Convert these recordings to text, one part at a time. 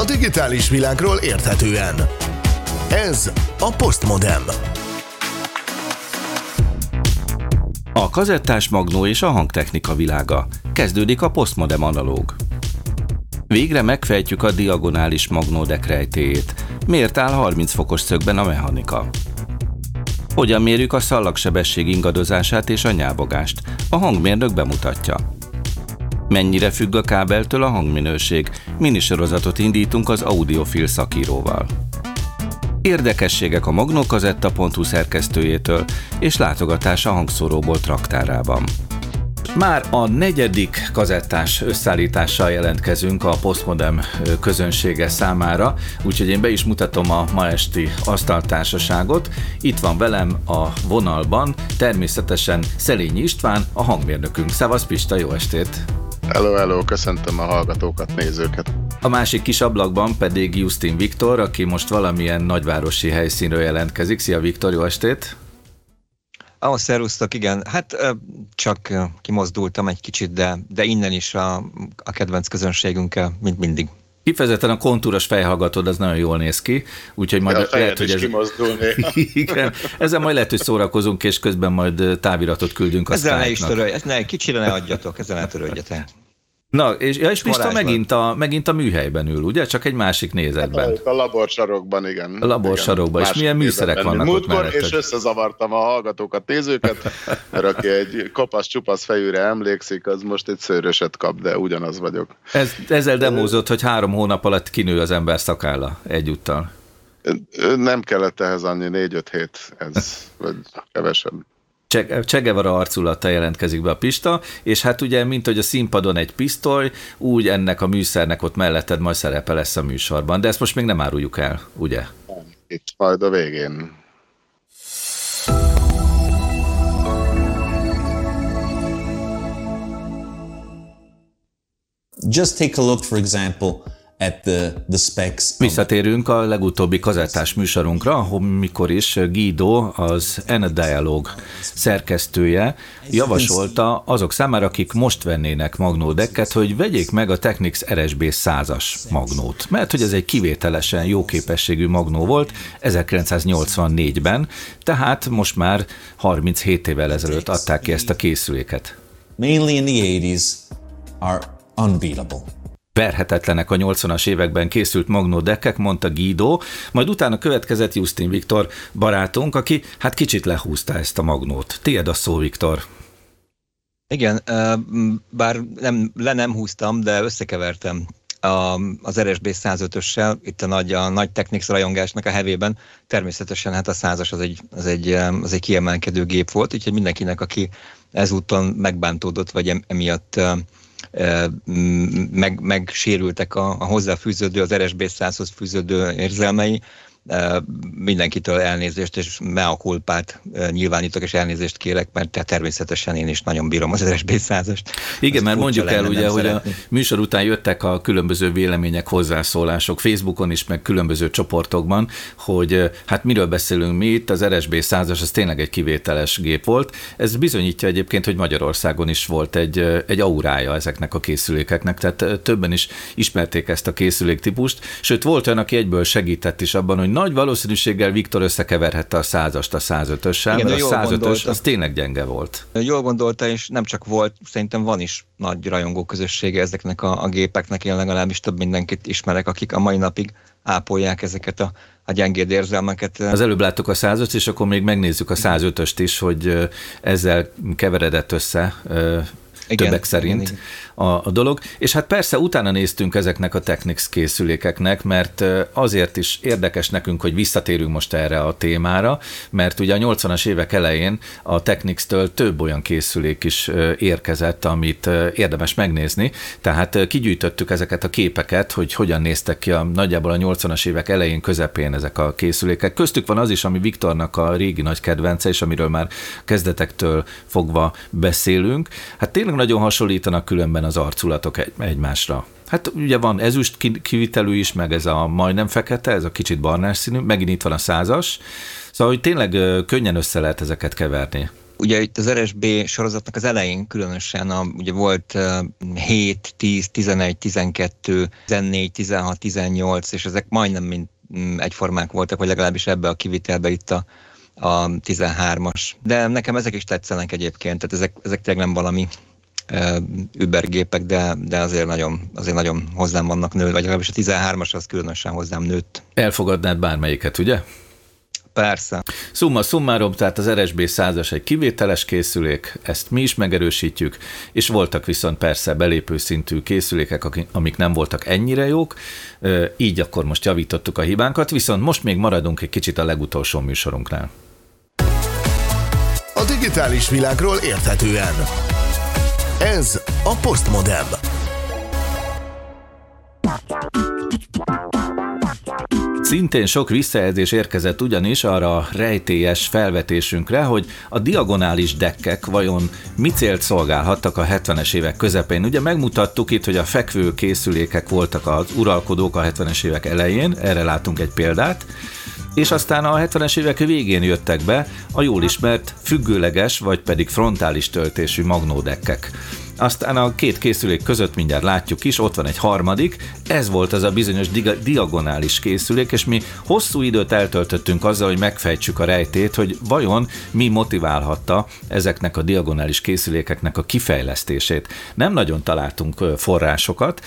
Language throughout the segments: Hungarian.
a digitális világról érthetően. Ez a Postmodem. A kazettás magnó és a hangtechnika világa. Kezdődik a Postmodem analóg. Végre megfejtjük a diagonális magnódek rejtéjét. Miért áll 30 fokos szögben a mechanika? Hogyan mérjük a szallagsebesség ingadozását és a nyábogást? A hangmérnök bemutatja. Mennyire függ a kábeltől a hangminőség? Minisorozatot indítunk az audiofil szakíróval. Érdekességek a magnokazetta.hu szerkesztőjétől és látogatás a hangszóróból traktárában. Már a negyedik kazettás összeállítással jelentkezünk a Postmodem közönsége számára, úgyhogy én be is mutatom a ma esti asztaltársaságot. Itt van velem a vonalban természetesen Szelényi István, a hangmérnökünk. Szevasz Pista, jó estét! Hello, hello, köszöntöm a hallgatókat, nézőket. A másik kis ablakban pedig Justin Viktor, aki most valamilyen nagyvárosi helyszínről jelentkezik. Szia Viktor, jó estét! Ah, szerusztok, igen. Hát csak kimozdultam egy kicsit, de, de innen is a, a kedvenc közönségünkkel, mint mindig. Kifejezetten a kontúros fejhallgatod, az nagyon jól néz ki, úgyhogy majd ja, lehet, hogy ez... Igen, ezzel majd lehet, hogy szórakozunk, és közben majd táviratot küldünk a Ezzel ne is törölj, ne, kicsire ne adjatok, ezzel ne törődjetek. Na, és, ja, és Pista megint a, megint a műhelyben ül, ugye? Csak egy másik nézetben. Hát, a laborsarokban, igen. A laborsarokban, és milyen műszerek vannak Múltkor, ott és összezavartam a hallgatókat, nézőket, mert aki egy kopasz-csupasz fejűre emlékszik, az most egy szőröset kap, de ugyanaz vagyok. Ez, ezzel demózott, hogy három hónap alatt kinő az ember szakálla egyúttal. Nem kellett ehhez annyi, négy-öt hét, ez, vagy kevesebb. Csegevara arculata jelentkezik be a Pista, és hát ugye, mint hogy a színpadon egy pisztoly, úgy ennek a műszernek ott melletted majd szerepe lesz a műsorban, de ezt most még nem áruljuk el, ugye? Itt majd a végén. Just take a look, for example, at the, the specs. Visszatérünk a legutóbbi kazettás műsorunkra, mikor is Guido, az N Dialog szerkesztője javasolta azok számára, akik most vennének magnódekket, hogy vegyék meg a Technics RSB 100-as magnót. Mert hogy ez egy kivételesen jó képességű magnó volt 1984-ben, tehát most már 37 évvel ezelőtt adták ki ezt a készüléket. Mainly in the 80s are unbeatable verhetetlenek a 80-as években készült Magnó dekkek, mondta Guido, majd utána következett Justin Viktor barátunk, aki hát kicsit lehúzta ezt a Magnót. Tied a szó, Viktor. Igen, bár nem, le nem húztam, de összekevertem a, az RSB 105-össel, itt a nagy, a nagy Technics rajongásnak a hevében, természetesen hát a 100-as az egy, az egy, az egy kiemelkedő gép volt, úgyhogy mindenkinek, aki ezúton megbántódott, vagy emiatt meg, megsérültek a, a hozzáfűződő, az RSB 100-hoz fűződő érzelmei, mindenkitől elnézést és mea culpát nyilvánítok, és elnézést kérek, mert természetesen én is nagyon bírom az RSB 100-ast. Igen, mert mondjuk el ugye, hogy a műsor után jöttek a különböző vélemények, hozzászólások Facebookon is, meg különböző csoportokban, hogy hát miről beszélünk mi itt, az RSB 100-as az tényleg egy kivételes gép volt. Ez bizonyítja egyébként, hogy Magyarországon is volt egy, egy aurája ezeknek a készülékeknek, tehát többen is ismerték ezt a készüléktípust, sőt volt olyan, aki egyből segített is abban, hogy nagy valószínűséggel Viktor összekeverhette a százast a 105-össel, Igen, mert a 105-ös az tényleg gyenge volt. Jól gondolta, és nem csak volt, szerintem van is nagy rajongó közössége ezeknek a, a gépeknek, én legalábbis több mindenkit ismerek, akik a mai napig ápolják ezeket a, a gyengéd érzelmeket. Az előbb láttuk a 105 és akkor még megnézzük a 105-öst is, hogy ezzel keveredett össze igen, többek szerint igen, a, a dolog. És hát persze utána néztünk ezeknek a Technics készülékeknek, mert azért is érdekes nekünk, hogy visszatérünk most erre a témára, mert ugye a 80-as évek elején a Technics-től több olyan készülék is érkezett, amit érdemes megnézni. Tehát kigyűjtöttük ezeket a képeket, hogy hogyan néztek ki a nagyjából a 80-as évek elején, közepén ezek a készülékek. Köztük van az is, ami Viktornak a régi nagy kedvence, és amiről már kezdetektől fogva beszélünk. Hát tényleg nagyon hasonlítanak különben az arculatok egy, egymásra. Hát ugye van ezüst kivitelű is, meg ez a majdnem fekete, ez a kicsit barnás színű, megint itt van a százas, szóval hogy tényleg könnyen össze lehet ezeket keverni. Ugye itt az RSB sorozatnak az elején különösen a, ugye volt 7, 10, 11, 12, 14, 16, 18, és ezek majdnem mind mm, egyformák voltak, vagy legalábbis ebbe a kivitelbe itt a, a 13-as. De nekem ezek is tetszenek egyébként, tehát ezek, ezek tényleg nem valami übergépek, de, de azért, nagyon, azért nagyon hozzám vannak nő, vagy legalábbis a 13-as az különösen hozzám nőtt. Elfogadnád bármelyiket, ugye? Persze. Summa summarum, tehát az RSB 100-as egy kivételes készülék, ezt mi is megerősítjük, és voltak viszont persze belépő szintű készülékek, amik nem voltak ennyire jók, így akkor most javítottuk a hibánkat, viszont most még maradunk egy kicsit a legutolsó műsorunknál. A digitális világról érthetően. Ez a Postmodem. Szintén sok visszajelzés érkezett ugyanis arra a rejtélyes felvetésünkre, hogy a diagonális dekkek vajon mi célt szolgálhattak a 70-es évek közepén. Ugye megmutattuk itt, hogy a fekvő készülékek voltak az uralkodók a 70-es évek elején, erre látunk egy példát, és aztán a 70-es évek végén jöttek be a jól ismert függőleges vagy pedig frontális töltésű magnódekkek. Aztán a két készülék között mindjárt látjuk is, ott van egy harmadik, ez volt az a bizonyos diagonális készülék, és mi hosszú időt eltöltöttünk azzal, hogy megfejtsük a rejtét, hogy vajon mi motiválhatta ezeknek a diagonális készülékeknek a kifejlesztését. Nem nagyon találtunk forrásokat,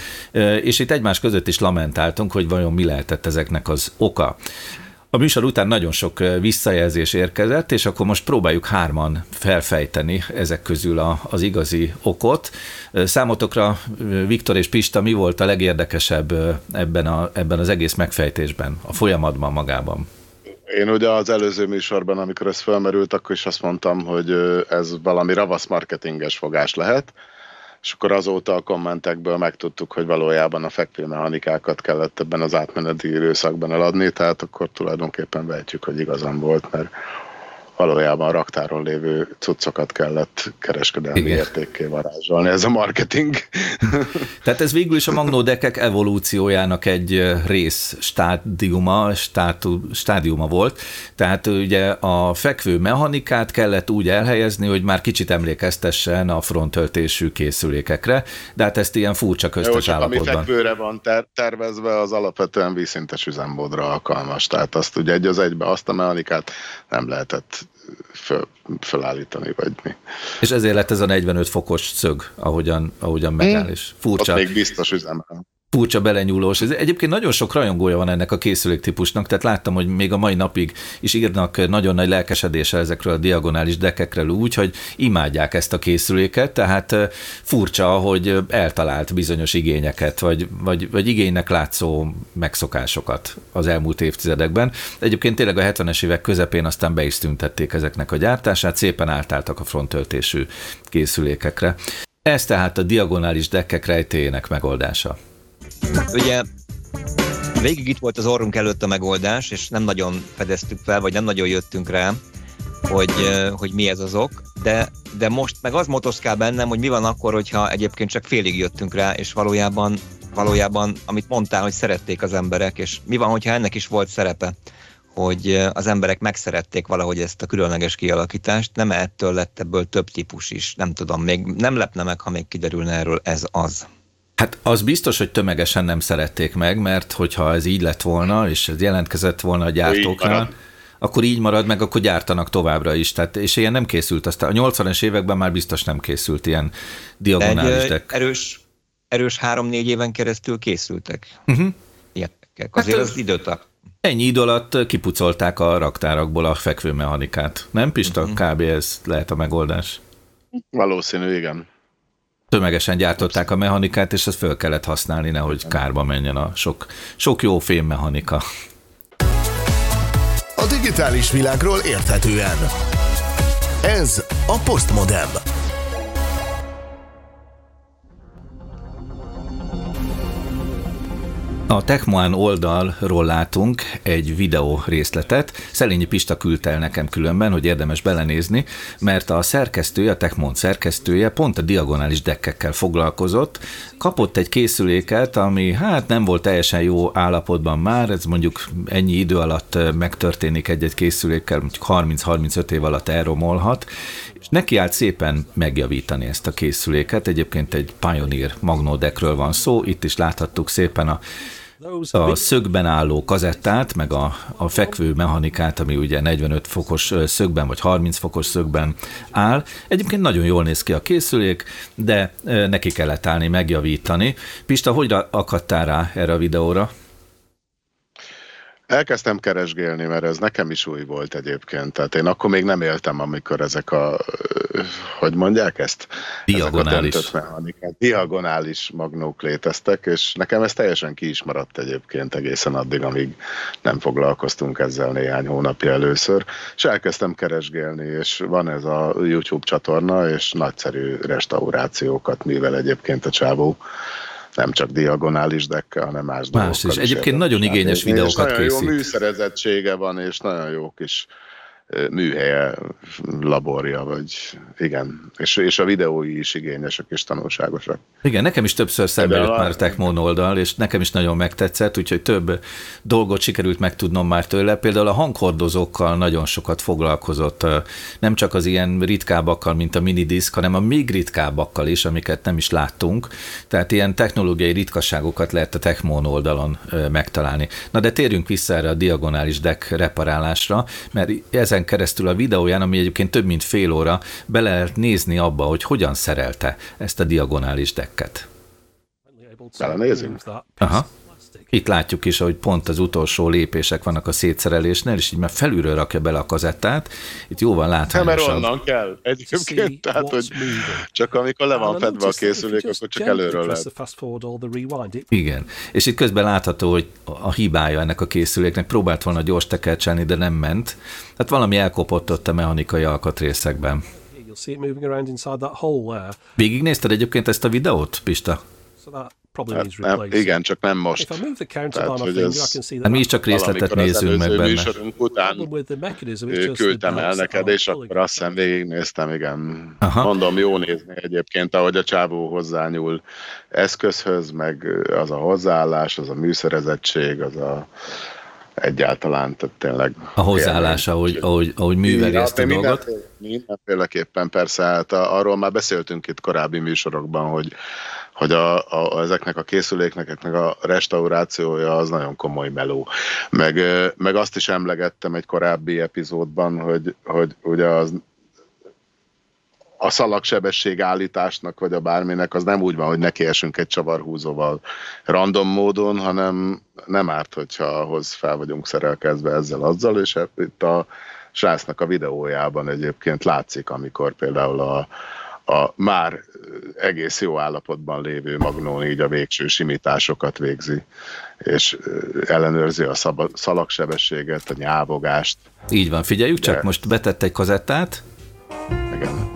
és itt egymás között is lamentáltunk, hogy vajon mi lehetett ezeknek az oka. A műsor után nagyon sok visszajelzés érkezett, és akkor most próbáljuk hárman felfejteni ezek közül a, az igazi okot. Számotokra, Viktor és Pista, mi volt a legérdekesebb ebben, a, ebben az egész megfejtésben, a folyamatban magában? Én ugye az előző műsorban, amikor ez felmerült, akkor is azt mondtam, hogy ez valami ravasz marketinges fogás lehet, és akkor azóta a kommentekből megtudtuk, hogy valójában a fekvőmechanikákat kellett ebben az átmeneti időszakban eladni, tehát akkor tulajdonképpen vehetjük, hogy igazam volt, mert valójában raktáron lévő cuccokat kellett kereskedelmi Igen. értékké varázsolni, ez a marketing. Tehát ez végül is a magnódekek evolúciójának egy rész stádiuma, státu, stádiuma volt, tehát ugye a fekvő mechanikát kellett úgy elhelyezni, hogy már kicsit emlékeztessen a fronttöltésű készülékekre, de hát ezt ilyen furcsa köztes Jó, állapotban. Ami fekvőre van ter- tervezve, az alapvetően vízszintes üzemmódra alkalmas, tehát azt ugye egy az egybe azt a mechanikát nem lehetett föl, fölállítani, vagy mi. És ezért lett ez a 45 fokos szög, ahogyan, ahogyan megáll, és furcsa. Ott még biztos üzemel furcsa belenyúlós. Ez egyébként nagyon sok rajongója van ennek a készülék típusnak, tehát láttam, hogy még a mai napig is írnak nagyon nagy lelkesedéssel ezekről a diagonális dekekről úgy, hogy imádják ezt a készüléket, tehát furcsa, hogy eltalált bizonyos igényeket, vagy, vagy, vagy igénynek látszó megszokásokat az elmúlt évtizedekben. Egyébként tényleg a 70-es évek közepén aztán be is tüntették ezeknek a gyártását, szépen átálltak a fronttöltésű készülékekre. Ez tehát a diagonális dekkek rejtéjének megoldása. Ugye végig itt volt az orrunk előtt a megoldás, és nem nagyon fedeztük fel, vagy nem nagyon jöttünk rá, hogy, hogy mi ez az ok, de, de most meg az motoszkál bennem, hogy mi van akkor, hogyha egyébként csak félig jöttünk rá, és valójában, valójában amit mondtál, hogy szerették az emberek, és mi van, hogyha ennek is volt szerepe, hogy az emberek megszerették valahogy ezt a különleges kialakítást, nem ettől lett ebből több típus is, nem tudom, még nem lepne meg, ha még kiderülne erről ez az. Hát az biztos, hogy tömegesen nem szerették meg, mert hogyha ez így lett volna, és ez jelentkezett volna a gyártóknál, akkor így marad, meg akkor gyártanak továbbra is. Tehát, és ilyen nem készült. Aztán a 80-es években már biztos nem készült ilyen diagonális deck. Erős, erős három-négy éven keresztül készültek. Uh-huh. Ilyenek. Azért hát, az időt Ennyi idő alatt kipucolták a raktárakból a fekvőmechanikát. Nem, Pista? Uh-huh. Kb. ez lehet a megoldás. Valószínű, igen tömegesen gyártották a mechanikát, és ezt föl kellett használni, nehogy kárba menjen a sok, sok jó fémmechanika. A digitális világról érthetően. Ez a Postmodem. A Techmoan oldalról látunk egy videó részletet. Szelényi Pista küldte el nekem különben, hogy érdemes belenézni, mert a szerkesztője, a Techmon szerkesztője pont a diagonális dekkekkel foglalkozott. Kapott egy készüléket, ami hát nem volt teljesen jó állapotban már, ez mondjuk ennyi idő alatt megtörténik egy-egy készülékkel, mondjuk 30-35 év alatt elromolhat, és neki állt szépen megjavítani ezt a készüléket. Egyébként egy Pioneer magnódekről van szó, itt is láthattuk szépen a a szögben álló kazettát, meg a, a fekvő mechanikát, ami ugye 45 fokos szögben, vagy 30 fokos szögben áll. Egyébként nagyon jól néz ki a készülék, de neki kellett állni, megjavítani. Pista, hogy akadtál rá erre a videóra? Elkezdtem keresgélni, mert ez nekem is új volt egyébként. Tehát én akkor még nem éltem, amikor ezek a, hogy mondják ezt? Diagonális. Ezek a diagonális magnók léteztek, és nekem ez teljesen ki is maradt egyébként egészen addig, amíg nem foglalkoztunk ezzel néhány hónapja először. És elkezdtem keresgélni, és van ez a YouTube csatorna, és nagyszerű restaurációkat művel egyébként a csávó nem csak diagonális dekkel, hanem más, más is. Egyébként nagyon igényes videókat és készít. Nagyon jó műszerezettsége van, és nagyon jó kis műhelye, laborja, vagy igen. És, és a videói is igényesek és tanulságosak. Igen, nekem is többször szembe jött már a Techmon oldal, és nekem is nagyon megtetszett, úgyhogy több dolgot sikerült megtudnom már tőle. Például a hanghordozókkal nagyon sokat foglalkozott, nem csak az ilyen ritkábbakkal, mint a minidisc, hanem a még ritkábbakkal is, amiket nem is láttunk. Tehát ilyen technológiai ritkaságokat lehet a Techmon oldalon megtalálni. Na de térjünk vissza erre a diagonális deck reparálásra, mert ezen keresztül a videóján, ami egyébként több mint fél óra, bele lehet nézni abba, hogy hogyan szerelte ezt a diagonális dekket. Belenézünk? Aha. Itt látjuk is, hogy pont az utolsó lépések vannak a szétszerelésnél, és így már felülről rakja bele a kazettát. Itt jóval látványosabb. mert onnan kell egyébként, tehát hogy csak amikor le van fedve a készülék, akkor csak előről lehet. Igen, és itt közben látható, hogy a hibája ennek a készüléknek próbált volna gyors tekercselni, de nem ment. Tehát valami elkopott ott a mechanikai alkatrészekben. Végignézted egyébként ezt a videót, Pista? Hát nem, igen, csak nem most. Tehát, hogy ez hát mi is csak részletet nézünk meg benne. műsorunk után küldtem el neked, és akkor azt hiszem végignéztem, igen. Aha. Mondom, jó nézni egyébként, ahogy a csávó hozzányúl eszközhöz, meg az a hozzáállás, az a műszerezettség, az a egyáltalán, tehát tényleg... A hozzáállás, ahogy, ahogy, ahogy műveli ezt a dolgot? Mindenféleképpen persze, hát arról már beszéltünk itt korábbi műsorokban, hogy hogy a, a, ezeknek a készüléknek a restaurációja az nagyon komoly meló. Meg, meg azt is emlegettem egy korábbi epizódban, hogy, hogy ugye az a szalagsebesség állításnak, vagy a bárminek, az nem úgy van, hogy nekiesünk egy csavarhúzóval random módon, hanem nem árt, hogyha ahhoz fel vagyunk szerelkezve ezzel, azzal, és itt a srácnak a videójában egyébként látszik, amikor például a, a már egész jó állapotban lévő magnón így a végső simításokat végzi, és ellenőrzi a szalagsebességet, a nyávogást. Így van, figyeljük De... csak, most betett egy kazettát. Igen.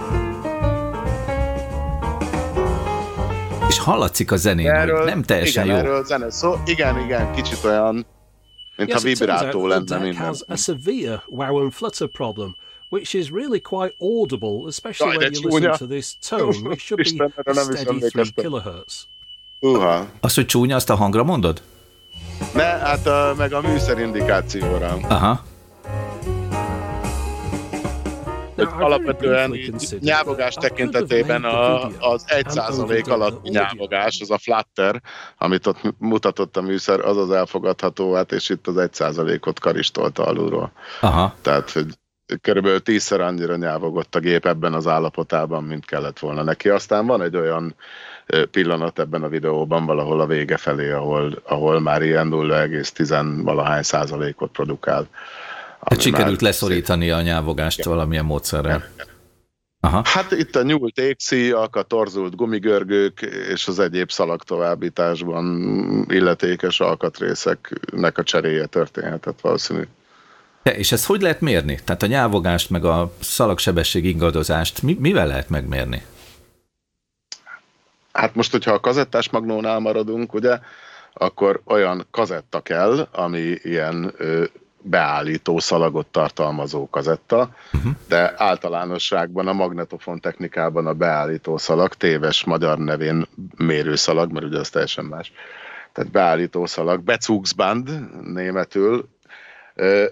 És hallatszik a zenén, erről, hogy nem teljesen igen, jó. Erről zene szó. Igen, igen, kicsit olyan, mint yes, ha vibrátó lenne minden. has a severe wow and flutter problem which is really quite audible, especially Jaj, when you listen to this tone, which should be a steady 3 kilohertz. Uh-huh. Az, hogy csúnya, azt a hangra mondod? Ne, hát a, meg a műszer indikációra. Aha. Hogy alapvetően nyávogás tekintetében a, az 1% alatti nyávogás, az a flutter, amit ott mutatott a műszer, az az elfogadható, hát és itt az 1%-ot karistolta alulról. Aha. Tehát, hogy körülbelül tízszer annyira nyávogott a gép ebben az állapotában, mint kellett volna neki. Aztán van egy olyan pillanat ebben a videóban valahol a vége felé, ahol, ahol már ilyen 0,10 valahány százalékot produkál. Hát sikerült leszorítani a nyávogást Igen. valamilyen módszerrel. Aha. Hát itt a nyúlt égszíjak, a torzult gumigörgők és az egyéb szalag továbbításban illetékes alkatrészeknek a cseréje történhetett valószínűleg. És ezt hogy lehet mérni? Tehát a nyávogást, meg a szalagsebesség ingadozást mi, mivel lehet megmérni? Hát most, hogyha a kazettás magnónál maradunk, ugye, akkor olyan kazetta kell, ami ilyen beállító szalagot tartalmazó kazetta, uh-huh. de általánosságban a magnetofon technikában a beállító szalag téves magyar nevén mérőszalag, mert ugye az teljesen más. Tehát beállító szalag, Bezugsband németül,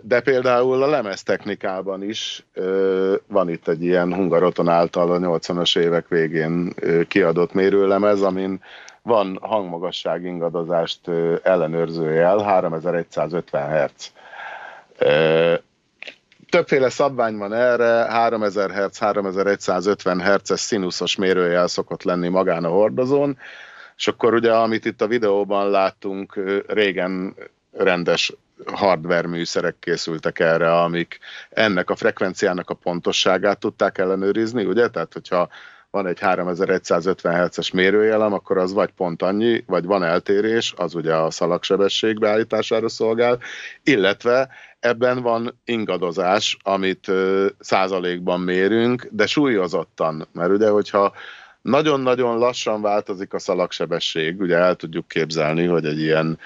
de például a lemez technikában is van itt egy ilyen Hungaroton által a 80-as évek végén kiadott mérőlemez, amin van hangmagasság ingadozást ellenőrző jel, 3150 Hz. Többféle szabvány van erre, 3000 Hz, 3150 Hz-es színuszos mérőjel szokott lenni magán a hordozón, és akkor ugye, amit itt a videóban láttunk, régen rendes hardware műszerek készültek erre, amik ennek a frekvenciának a pontosságát tudták ellenőrizni, ugye? Tehát, hogyha van egy 3150 Hz-es mérőjelem, akkor az vagy pont annyi, vagy van eltérés, az ugye a szalagsebesség beállítására szolgál, illetve ebben van ingadozás, amit százalékban mérünk, de súlyozottan, mert ugye, hogyha nagyon-nagyon lassan változik a szalagsebesség, ugye el tudjuk képzelni, hogy egy ilyen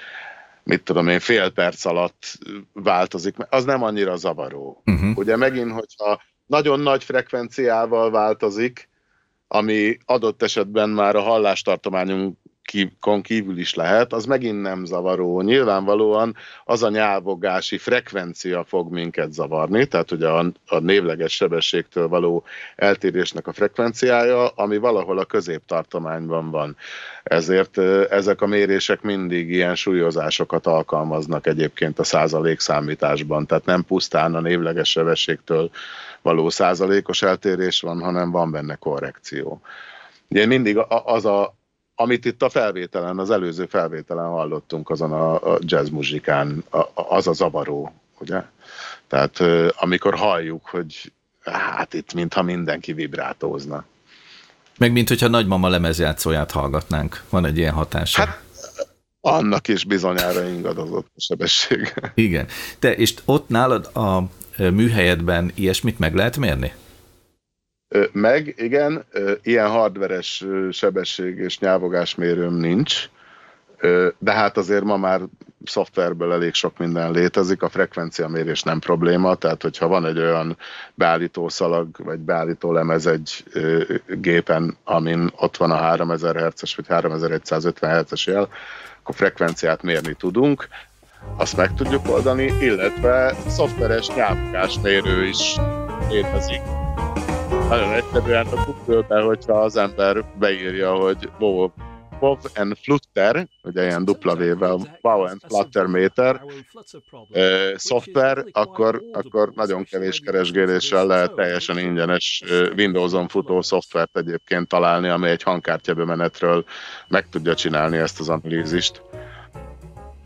mit tudom én, fél perc alatt változik, az nem annyira zavaró. Uh-huh. Ugye megint, hogyha nagyon nagy frekvenciával változik, ami adott esetben már a hallástartományunk kívül is lehet, az megint nem zavaró. Nyilvánvalóan az a nyelvogási frekvencia fog minket zavarni, tehát ugye a, a névleges sebességtől való eltérésnek a frekvenciája, ami valahol a középtartományban van. Ezért ezek a mérések mindig ilyen súlyozásokat alkalmaznak egyébként a százalék számításban, tehát nem pusztán a névleges sebességtől való százalékos eltérés van, hanem van benne korrekció. Ugye mindig az a, amit itt a felvételen, az előző felvételen hallottunk azon a, a jazz muzsikán, a, az a zavaró, ugye? Tehát amikor halljuk, hogy hát itt mintha mindenki vibrátózna. Meg mint hogyha nagymama lemezjátszóját hallgatnánk. Van egy ilyen hatása. Hát annak is bizonyára ingadozott a sebesség. Igen. Te, és ott nálad a műhelyedben ilyesmit meg lehet mérni? Meg, igen, ilyen hardveres sebesség és nyávogásmérőm nincs, de hát azért ma már szoftverből elég sok minden létezik, a frekvenciamérés nem probléma, tehát hogyha van egy olyan beállító szalag, vagy beállító lemez egy gépen, amin ott van a 3000 Hz-es vagy 3150 Hz-es jel, akkor frekvenciát mérni tudunk, azt meg tudjuk oldani, illetve szoftveres nyávogásmérő is létezik nagyon egyszerűen a Google-be, hogyha az ember beírja, hogy WoW, WoW and Flutter, ugye ilyen dupla vével, WoW and Flutter meter szoftver, akkor, akkor nagyon kevés keresgéléssel lehet teljesen ingyenes Windows-on futó szoftvert egyébként találni, ami egy hangkártyabemenetről meg tudja csinálni ezt az analízist.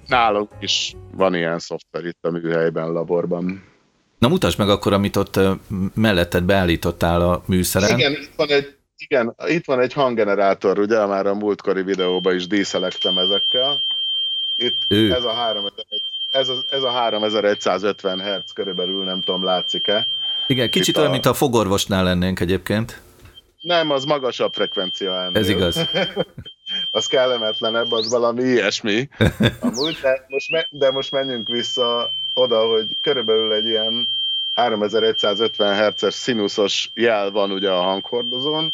Nálunk is van ilyen szoftver itt a műhelyben, laborban. Na mutasd meg akkor, amit ott melletted beállítottál a műszeren. Igen, itt van egy, igen, itt van egy hanggenerátor, ugye már a múltkori videóban is díszelektem ezekkel. Itt ő. ez a 3000, ez a, ez a 3150 Hz körülbelül, nem tudom, látszik-e. Igen, kicsit olyan, a... mint a fogorvosnál lennénk egyébként. Nem, az magasabb frekvencia ennél. Ez igaz. az kellemetlenebb, az valami ilyesmi. Amúgy, de most, me, de most menjünk vissza oda, hogy körülbelül egy ilyen 3150 Hz-es színuszos jel van ugye a hanghordozón,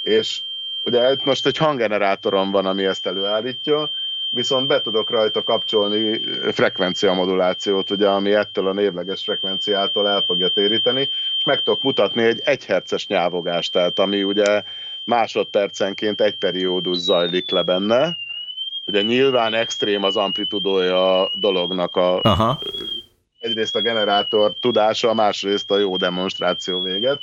és ugye most egy hanggenerátorom van, ami ezt előállítja, viszont be tudok rajta kapcsolni frekvencia modulációt, ugye, ami ettől a névleges frekvenciától el fogja téríteni, és meg tudok mutatni egy 1 Hz-es nyávogást, tehát ami ugye másodpercenként egy periódus zajlik le benne. Ugye nyilván extrém az amplitudója a dolognak a Aha. Egyrészt a generátor tudása, másrészt a jó demonstráció véget.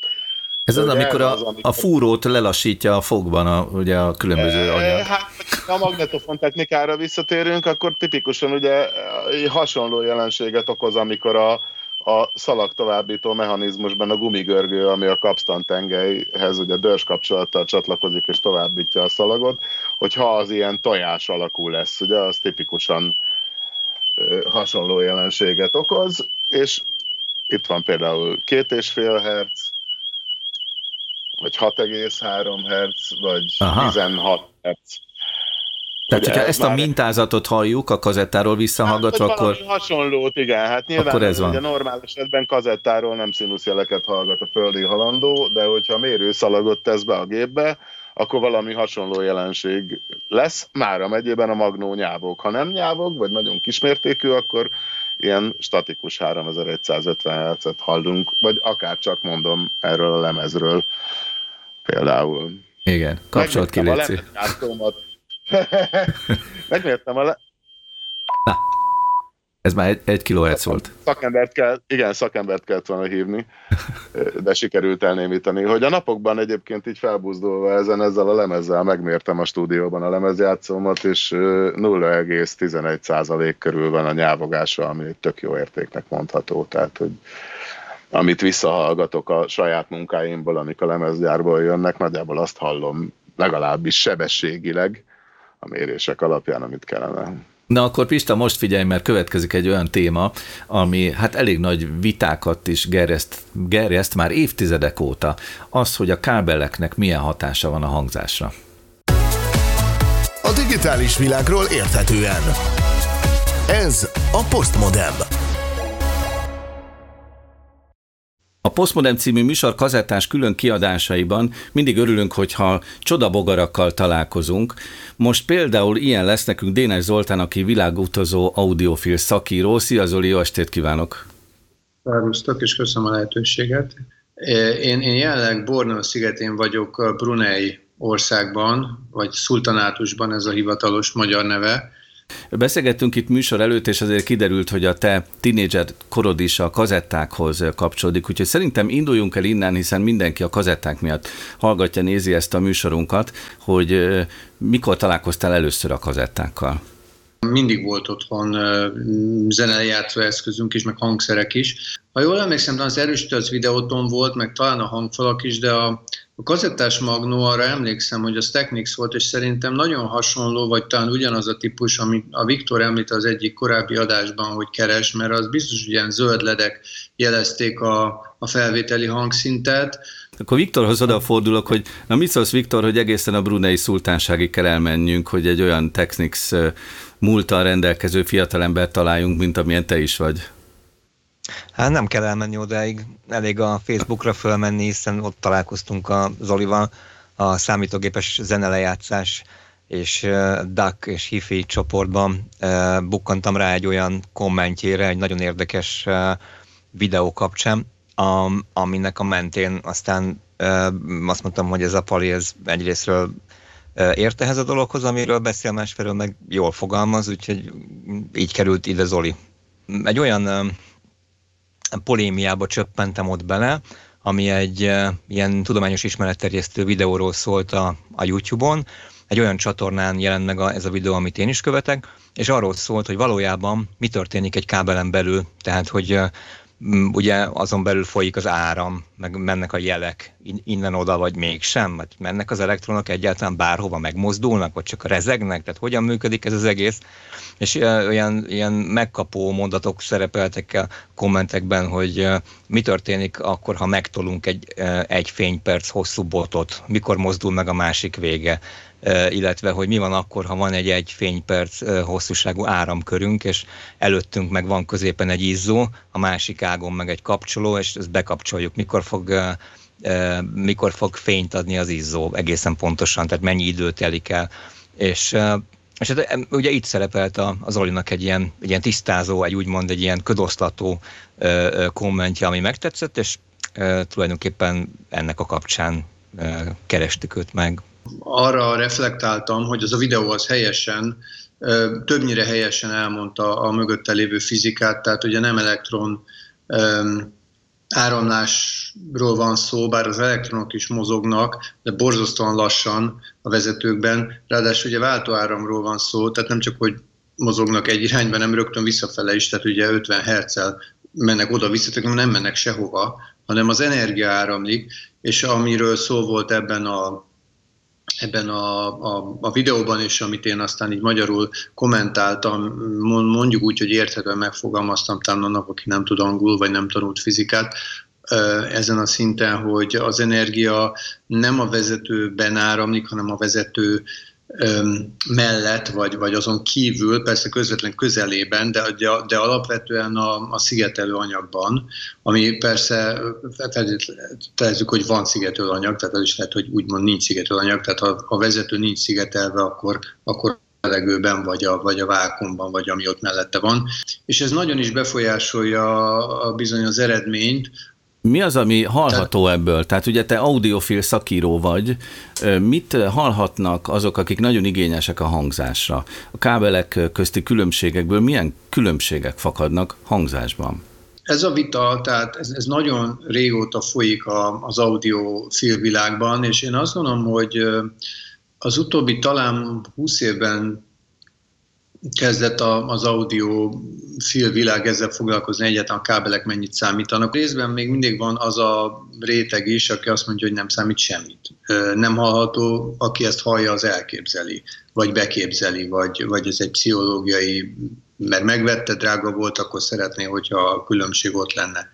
Ez az, amikor a, az, amikor a fúrót lelassítja a fogban a, ugye a különböző e, anyag. Hát, a magnetofon technikára visszatérünk, akkor tipikusan ugye hasonló jelenséget okoz, amikor a, a szalag továbbító mechanizmusban a gumigörgő, ami a kapsztan tengelyhez ugye dörzs kapcsolattal csatlakozik és továbbítja a szalagot, hogyha az ilyen tojás alakú lesz, ugye az tipikusan hasonló jelenséget okoz, és itt van például két és fél herc, vagy 6,3 herc, vagy Aha. 16 herc. Tehát, hogyha ezt a mintázatot halljuk a kazettáról visszahallgatva, hát, akkor... hasonlót, igen. Hát nyilván akkor ez van. ugye normál esetben kazettáról nem színuszjeleket hallgat a földi halandó, de hogyha mérőszalagot tesz be a gépbe, akkor valami hasonló jelenség lesz. Már a megyében a magnó nyávok. Ha nem nyávok, vagy nagyon kismértékű, akkor ilyen statikus 3150 Hz-et hallunk, vagy akár csak mondom erről a lemezről például. Igen, kapcsolat ki, Megmértem a le... Na, ez már egy, egy kilohertz volt. Szakembert kell, igen, szakembert kellett volna hívni, de sikerült elnémítani. Hogy a napokban egyébként így felbuzdulva ezen, ezzel a lemezzel megmértem a stúdióban a lemezjátszómat, és 0,11 körül van a nyávogása, ami egy tök jó értéknek mondható. Tehát, hogy amit visszahallgatok a saját munkáimból, amik a lemezgyárból jönnek, nagyjából azt hallom legalábbis sebességileg a mérések alapján, amit kellene. Na akkor Pista, most figyelj, mert következik egy olyan téma, ami hát elég nagy vitákat is gerjeszt, gerjeszt már évtizedek óta. Az, hogy a kábeleknek milyen hatása van a hangzásra. A digitális világról érthetően. Ez a Postmodem. A Postmodern című műsor kazettás külön kiadásaiban mindig örülünk, hogyha csodabogarakkal találkozunk. Most például ilyen lesz nekünk Dénes Zoltán, aki világutazó audiofil szakíró. Szia Zoli, jó estét kívánok! Szervusztok, és köszönöm a lehetőséget. Én, én jelenleg Borneo szigetén vagyok Brunei országban, vagy Szultanátusban, ez a hivatalos magyar neve, Beszélgettünk itt műsor előtt, és azért kiderült, hogy a te tinédzser korod is a kazettákhoz kapcsolódik, úgyhogy szerintem induljunk el innen, hiszen mindenki a kazetták miatt hallgatja, nézi ezt a műsorunkat, hogy mikor találkoztál először a kazettákkal? Mindig volt otthon zenelejátszó eszközünk is, meg hangszerek is. Ha jól emlékszem, az erősítő videóton volt, meg talán a hangfalak is, de a, a kazettás magnó, arra emlékszem, hogy az Technics volt, és szerintem nagyon hasonló, vagy talán ugyanaz a típus, amit a Viktor említ az egyik korábbi adásban, hogy keres, mert az biztos, hogy ilyen zöld ledek jelezték a, a felvételi hangszintet. Akkor Viktorhoz odafordulok, hogy na mit szólsz Viktor, hogy egészen a Brunei szultánságig kell elmenjünk, hogy egy olyan Technics múltal rendelkező fiatalembert találjunk, mint amilyen te is vagy? Hát nem kell elmenni odáig, elég a Facebookra fölmenni, hiszen ott találkoztunk a Zolival, a számítógépes zenelejátszás és Duck és Hifi csoportban bukkantam rá egy olyan kommentjére, egy nagyon érdekes videó kapcsán, aminek a mentén aztán azt mondtam, hogy ez a Pali, ez egyrésztről ért ehhez a dologhoz, amiről beszél, másfelől meg jól fogalmaz, úgyhogy így került ide Zoli. Egy olyan polémiába csöppentem ott bele, ami egy uh, ilyen tudományos ismeretterjesztő videóról szólt a, a YouTube-on. Egy olyan csatornán jelent meg a, ez a videó, amit én is követek, és arról szólt, hogy valójában mi történik egy kábelen belül, tehát hogy uh, ugye azon belül folyik az áram, meg mennek a jelek. Innen-oda, vagy mégsem, vagy mennek az elektronok egyáltalán bárhova? Megmozdulnak, vagy csak rezegnek, tehát hogyan működik ez az egész, és olyan ilyen megkapó mondatok szerepeltek a kommentekben, hogy mi történik akkor, ha megtolunk egy, egy fényperc hosszú botot, mikor mozdul meg a másik vége, illetve hogy mi van akkor, ha van egy egy fényperc hosszúságú áramkörünk, és előttünk meg van középen egy izzó, a másik ágon meg egy kapcsoló, és ezt bekapcsoljuk, mikor fog mikor fog fényt adni az izzó egészen pontosan, tehát mennyi idő telik el. És, és hát, ugye itt szerepelt az Olinak egy ilyen, egy ilyen tisztázó, egy úgymond egy ilyen ködosztató kommentje, ami megtetszett, és tulajdonképpen ennek a kapcsán kerestük őt meg arra reflektáltam, hogy az a videó az helyesen, többnyire helyesen elmondta a mögötte lévő fizikát, tehát ugye nem elektron áramlásról van szó, bár az elektronok is mozognak, de borzasztóan lassan a vezetőkben. Ráadásul ugye váltóáramról van szó, tehát nem csak, hogy mozognak egy irányba, nem rögtön visszafele is, tehát ugye 50 hz mennek oda-vissza, nem mennek sehova, hanem az energia áramlik, és amiről szó volt ebben a ebben a, a, a videóban is, amit én aztán így magyarul kommentáltam, mondjuk úgy, hogy érthetően megfogalmaztam talán annak, aki nem tud angol, vagy nem tanult fizikát, ezen a szinten, hogy az energia nem a vezetőben áramlik, hanem a vezető mellett, vagy, vagy azon kívül, persze közvetlen közelében, de, de alapvetően a, a szigetelő anyagban, ami persze feltételezzük, hogy van szigetelő anyag, tehát az is lehet, hogy úgymond nincs szigetelő anyag, tehát ha a vezető nincs szigetelve, akkor, akkor levegőben, vagy a, vagy a vákumban, vagy ami ott mellette van. És ez nagyon is befolyásolja a, bizony az eredményt, mi az, ami hallható ebből? Tehát ugye te audiofil szakíró vagy, mit hallhatnak azok, akik nagyon igényesek a hangzásra? A kábelek közti különbségekből milyen különbségek fakadnak hangzásban? Ez a vita, tehát ez, ez nagyon régóta folyik a, az audiofil világban, és én azt gondolom, hogy az utóbbi talán 20 évben kezdett az audio fil világ ezzel foglalkozni, egyáltalán a kábelek mennyit számítanak. Részben még mindig van az a réteg is, aki azt mondja, hogy nem számít semmit. Nem hallható, aki ezt hallja, az elképzeli, vagy beképzeli, vagy, vagy ez egy pszichológiai, mert megvette, drága volt, akkor szeretné, hogyha a különbség ott lenne.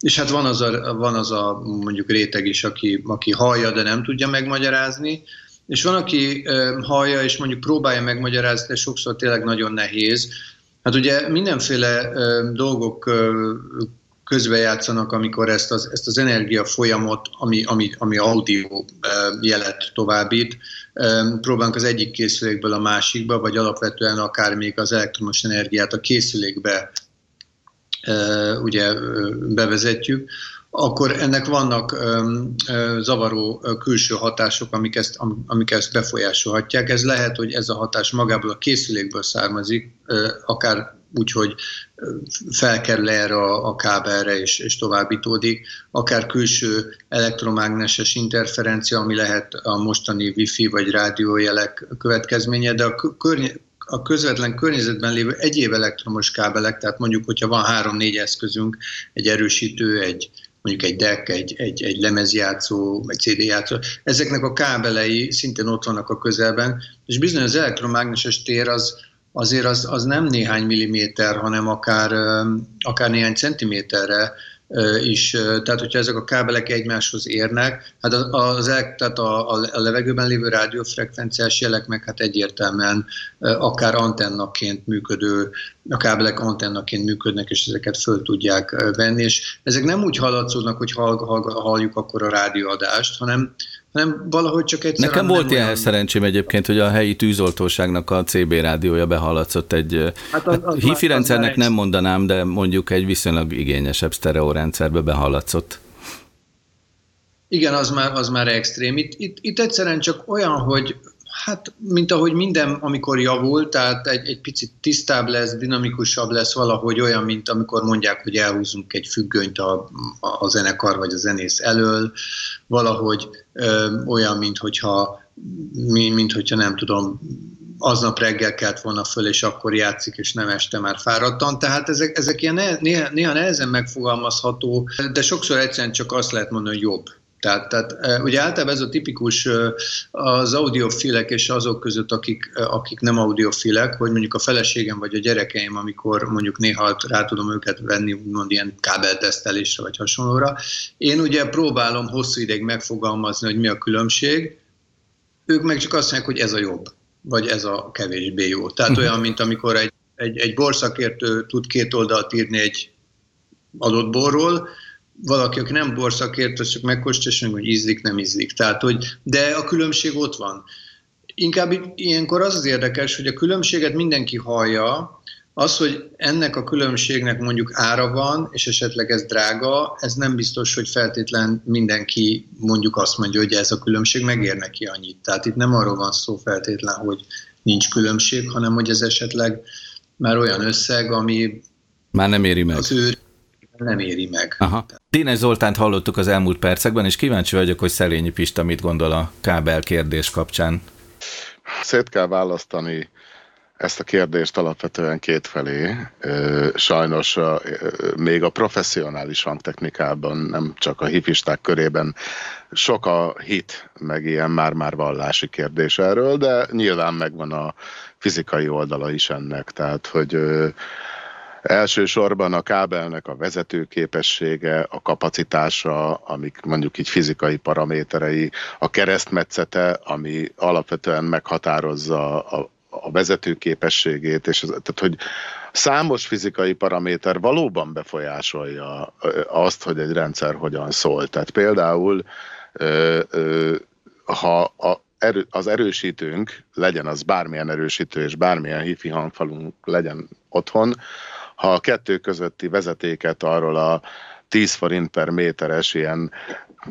És hát van az a, van az a mondjuk réteg is, aki, aki hallja, de nem tudja megmagyarázni, és van, aki hallja, és mondjuk próbálja megmagyarázni, de sokszor tényleg nagyon nehéz. Hát ugye mindenféle dolgok közbejátszanak, amikor ezt az, ezt az energia ami, ami, ami audio jelet továbbít, próbálunk az egyik készülékből a másikba, vagy alapvetően akár még az elektromos energiát a készülékbe ugye bevezetjük, akkor ennek vannak zavaró külső hatások, amik ezt, amik ezt befolyásolhatják. Ez lehet, hogy ez a hatás magából a készülékből származik, akár úgy, hogy felkerül erre a, a kábelre és, és továbbítódik, akár külső elektromágneses interferencia, ami lehet a mostani wifi vagy rádiójelek következménye, de a, környe, a közvetlen környezetben lévő egyéb elektromos kábelek, tehát mondjuk, hogyha van három-négy eszközünk, egy erősítő, egy, mondjuk egy deck, egy, egy, egy lemezjátszó, egy CD játszó, ezeknek a kábelei szintén ott vannak a közelben, és bizony az elektromágneses tér az, azért az, az nem néhány milliméter, hanem akár, akár néhány centiméterre is, tehát hogyha ezek a kábelek egymáshoz érnek, hát az, tehát a, a levegőben lévő rádiófrekvenciás jelek meg hát egyértelműen akár antennaként működő, a kábelek antennaként működnek, és ezeket föl tudják venni, és ezek nem úgy hallatszódnak, hogy hall, hall, halljuk akkor a rádióadást, hanem hanem valahogy csak egyszer. Nekem volt ilyen olyan... szerencsém egyébként, hogy a helyi tűzoltóságnak a CB rádiója behallatszott egy hát az, az hifi már, rendszernek nem mondanám, de mondjuk egy viszonylag igényesebb sztereórendszerbe behallatszott. Igen, az már, az már extrém. Itt, itt, itt egyszerűen csak olyan, hogy Hát, mint ahogy minden, amikor javul, tehát egy, egy picit tisztább lesz, dinamikusabb lesz valahogy olyan, mint amikor mondják, hogy elhúzunk egy függönyt a, a zenekar vagy a zenész elől, valahogy ö, olyan, mint hogyha, mint hogyha nem tudom, aznap reggel kelt volna föl, és akkor játszik, és nem este már fáradtan. Tehát ezek, ezek ilyen néha, néha nehezen megfogalmazható, de sokszor egyszerűen csak azt lehet mondani, hogy jobb. Tehát, tehát ugye általában ez a tipikus az audiofilek és azok között, akik, akik nem audiofilek, hogy mondjuk a feleségem vagy a gyerekeim, amikor mondjuk néha rá tudom őket venni, úgymond ilyen kábeltesztelésre vagy hasonlóra. Én ugye próbálom hosszú ideig megfogalmazni, hogy mi a különbség, ők meg csak azt mondják, hogy ez a jobb, vagy ez a kevésbé jó. Tehát uh-huh. olyan, mint amikor egy, egy, egy borszakértő tud két oldalt írni egy adott borról, valaki, aki nem borszakért, az csak megkóstolja, hogy ízlik, nem ízlik. Tehát, hogy, de a különbség ott van. Inkább ilyenkor az az érdekes, hogy a különbséget mindenki hallja, az, hogy ennek a különbségnek mondjuk ára van, és esetleg ez drága, ez nem biztos, hogy feltétlen mindenki mondjuk azt mondja, hogy ez a különbség megér neki annyit. Tehát itt nem arról van szó feltétlen, hogy nincs különbség, hanem hogy ez esetleg már olyan összeg, ami már nem éri meg. Az ő nem éri meg. Aha. Dénes Zoltánt hallottuk az elmúlt percekben, és kíváncsi vagyok, hogy Szelényi Pista mit gondol a kábel kérdés kapcsán. Szét kell választani ezt a kérdést alapvetően kétfelé. Sajnos még a professzionális hangtechnikában, nem csak a hifisták körében sok a hit, meg ilyen már-már vallási kérdés erről, de nyilván megvan a fizikai oldala is ennek, tehát hogy Elsősorban a kábelnek a vezetőképessége, a kapacitása, amik mondjuk így fizikai paraméterei, a keresztmetszete, ami alapvetően meghatározza a, a vezetőképességét, és az, tehát, hogy számos fizikai paraméter valóban befolyásolja azt, hogy egy rendszer hogyan szól. Tehát például ha a, az erősítőnk, legyen az bármilyen erősítő és bármilyen hifi hangfalunk legyen otthon, ha a kettő közötti vezetéket arról a 10 forint per méteres ilyen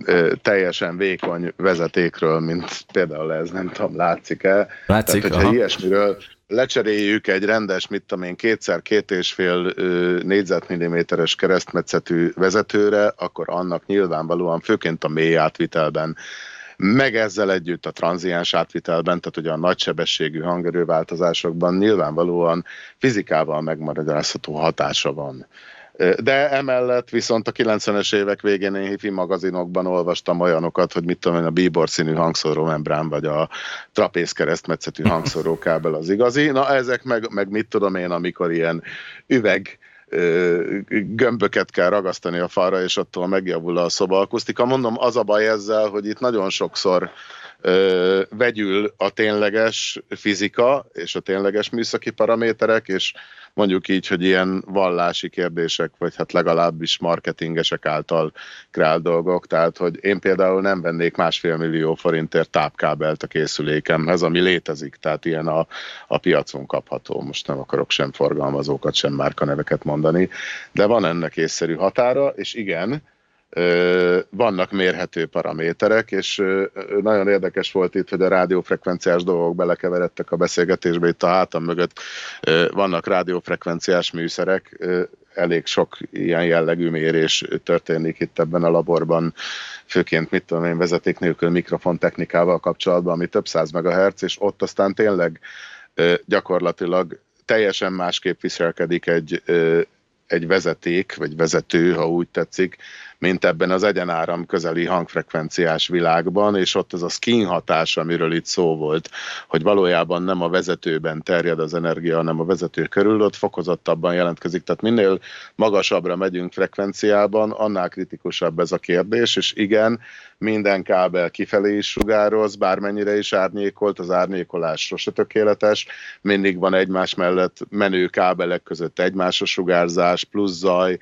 ö, teljesen vékony vezetékről, mint például ez, nem tudom, látszik-e? Látszik, Tehát, hogyha aha. ilyesmiről lecseréljük egy rendes, mit tudom én, kétszer két és fél négyzetmilliméteres keresztmetszetű vezetőre, akkor annak nyilvánvalóan, főként a mély átvitelben meg ezzel együtt a tranziens átvitelben, tehát ugye a nagysebességű hangerőváltozásokban nyilvánvalóan fizikával megmaradásható hatása van. De emellett viszont a 90-es évek végén én hifi magazinokban olvastam olyanokat, hogy mit tudom én, a bíbor színű hangszóró membrán, vagy a trapéz keresztmetszetű hangszórókábel az igazi. Na ezek meg, meg mit tudom én, amikor ilyen üveg gömböket kell ragasztani a falra, és attól megjavul a szoba akusztika. Mondom, az a baj ezzel, hogy itt nagyon sokszor ö, vegyül a tényleges fizika és a tényleges műszaki paraméterek, és mondjuk így, hogy ilyen vallási kérdések, vagy hát legalábbis marketingesek által kreált dolgok, tehát hogy én például nem vennék másfél millió forintért tápkábelt a készülékemhez, ami létezik, tehát ilyen a, a piacon kapható. Most nem akarok sem forgalmazókat, sem márkaneveket mondani, de van ennek észszerű határa, és igen, vannak mérhető paraméterek, és nagyon érdekes volt itt, hogy a rádiófrekvenciás dolgok belekeveredtek a beszélgetésbe, itt a hátam mögött. Vannak rádiófrekvenciás műszerek, elég sok ilyen jellegű mérés történik itt ebben a laborban, főként mit tudom én vezeték nélkül mikrofon technikával kapcsolatban, ami több száz megahertz, és ott aztán tényleg gyakorlatilag teljesen másképp viselkedik egy, egy vezeték, vagy vezető, ha úgy tetszik, mint ebben az egyenáram közeli hangfrekvenciás világban, és ott az a skin hatás, amiről itt szó volt, hogy valójában nem a vezetőben terjed az energia, hanem a vezető körül, ott fokozottabban jelentkezik. Tehát minél magasabbra megyünk frekvenciában, annál kritikusabb ez a kérdés, és igen, minden kábel kifelé is sugároz, bármennyire is árnyékolt, az árnyékolás sose tökéletes, mindig van egymás mellett menő kábelek között egymásra sugárzás, plusz zaj,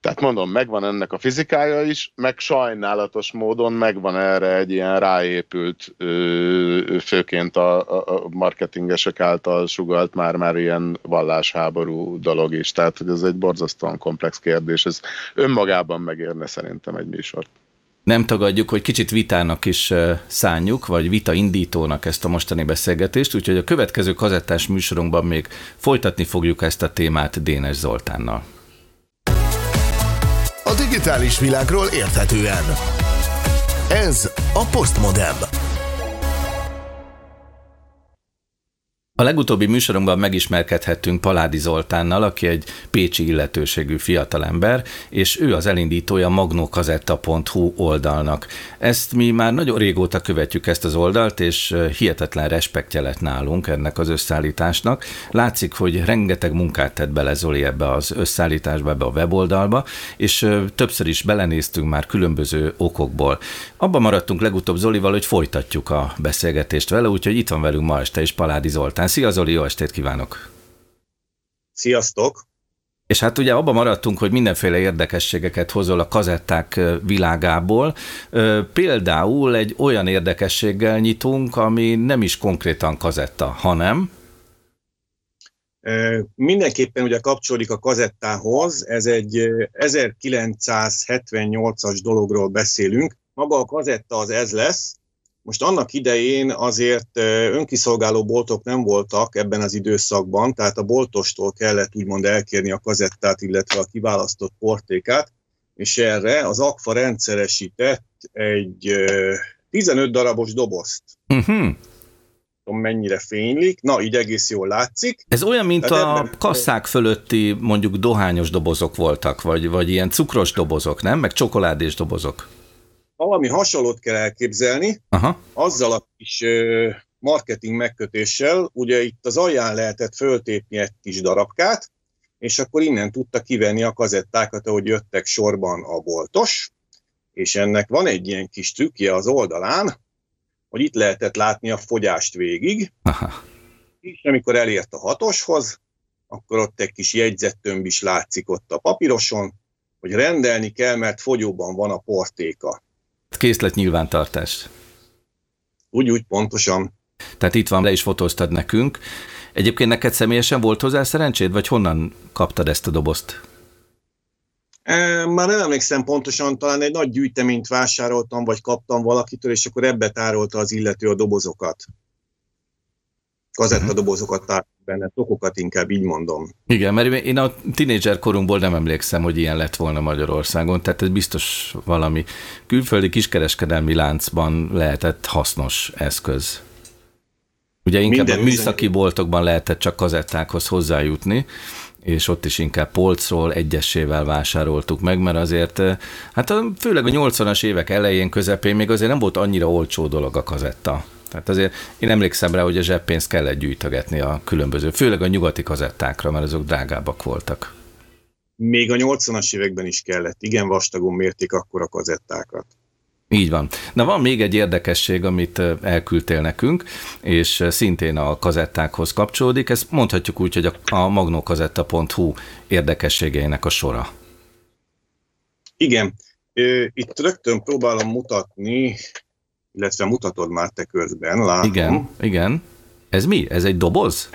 tehát mondom, megvan ennek a fizikája is, meg sajnálatos módon megvan erre egy ilyen ráépült, főként a, marketingesek által sugalt már-már ilyen vallásháború dolog is. Tehát, hogy ez egy borzasztóan komplex kérdés. Ez önmagában megérne szerintem egy műsort. Nem tagadjuk, hogy kicsit vitának is szánjuk, vagy vita indítónak ezt a mostani beszélgetést, úgyhogy a következő kazettás műsorunkban még folytatni fogjuk ezt a témát Dénes Zoltánnal digitális világról érthetően. Ez a Postmodem. A legutóbbi műsorunkban megismerkedhettünk Paládi Zoltánnal, aki egy pécsi illetőségű fiatalember, és ő az elindítója magnokazetta.hu oldalnak. Ezt mi már nagyon régóta követjük ezt az oldalt, és hihetetlen respektje lett nálunk ennek az összeállításnak. Látszik, hogy rengeteg munkát tett bele Zoli ebbe az összeállításba, ebbe a weboldalba, és többször is belenéztünk már különböző okokból. Abban maradtunk legutóbb Zolival, hogy folytatjuk a beszélgetést vele, úgyhogy itt van velünk ma este is Paládi Zoltán. Szia Zoli, jó estét kívánok! Sziasztok! És hát ugye abban maradtunk, hogy mindenféle érdekességeket hozol a kazetták világából. Például egy olyan érdekességgel nyitunk, ami nem is konkrétan kazetta, hanem... Mindenképpen ugye kapcsolódik a kazettához, ez egy 1978-as dologról beszélünk. Maga a kazetta az ez lesz, most annak idején azért önkiszolgáló boltok nem voltak ebben az időszakban, tehát a boltostól kellett úgymond elkérni a kazettát, illetve a kiválasztott portékát, és erre az AKFA rendszeresített egy 15 darabos dobozt. Uh-huh mennyire fénylik. Na, így egész jól látszik. Ez olyan, mint Tehát a ebben... kasszák fölötti mondjuk dohányos dobozok voltak, vagy, vagy ilyen cukros dobozok, nem? Meg csokoládés dobozok valami hasonlót kell elképzelni, Aha. azzal a kis marketing megkötéssel, ugye itt az alján lehetett föltépni egy kis darabkát, és akkor innen tudta kivenni a kazettákat, ahogy jöttek sorban a boltos, és ennek van egy ilyen kis trükkje az oldalán, hogy itt lehetett látni a fogyást végig, Aha. és amikor elért a hatoshoz, akkor ott egy kis jegyzettömb is látszik ott a papíroson, hogy rendelni kell, mert fogyóban van a portéka. Készlet nyilvántartás. Úgy, úgy, pontosan. Tehát itt van, le is fotóztad nekünk. Egyébként neked személyesen volt hozzá szerencséd, vagy honnan kaptad ezt a dobozt? E, már nem emlékszem pontosan, talán egy nagy gyűjteményt vásároltam, vagy kaptam valakitől, és akkor ebbe tárolta az illető a dobozokat. Kazettadobozokat tárolt benne, tokokat inkább így mondom. Igen, mert én a tinédzser korunkból nem emlékszem, hogy ilyen lett volna Magyarországon, tehát ez biztos valami külföldi kiskereskedelmi láncban lehetett hasznos eszköz. Ugye inkább Minden a műszaki bizony. boltokban lehetett csak kazettákhoz hozzájutni, és ott is inkább polcról egyesével vásároltuk meg, mert azért, eh, hát főleg a 80-as évek elején, közepén még azért nem volt annyira olcsó dolog a kazetta. Tehát azért én emlékszem rá, hogy a zseppénzt kellett gyűjtögetni a különböző, főleg a nyugati kazettákra, mert azok drágábbak voltak. Még a 80-as években is kellett. Igen vastagon mérték akkor a kazettákat. Így van. Na van még egy érdekesség, amit elküldtél nekünk, és szintén a kazettákhoz kapcsolódik. Ezt mondhatjuk úgy, hogy a magnokazetta.hu érdekességeinek a sora. Igen. Itt rögtön próbálom mutatni, illetve mutatod már te közben, látom. Igen, igen. Ez mi? Ez egy doboz?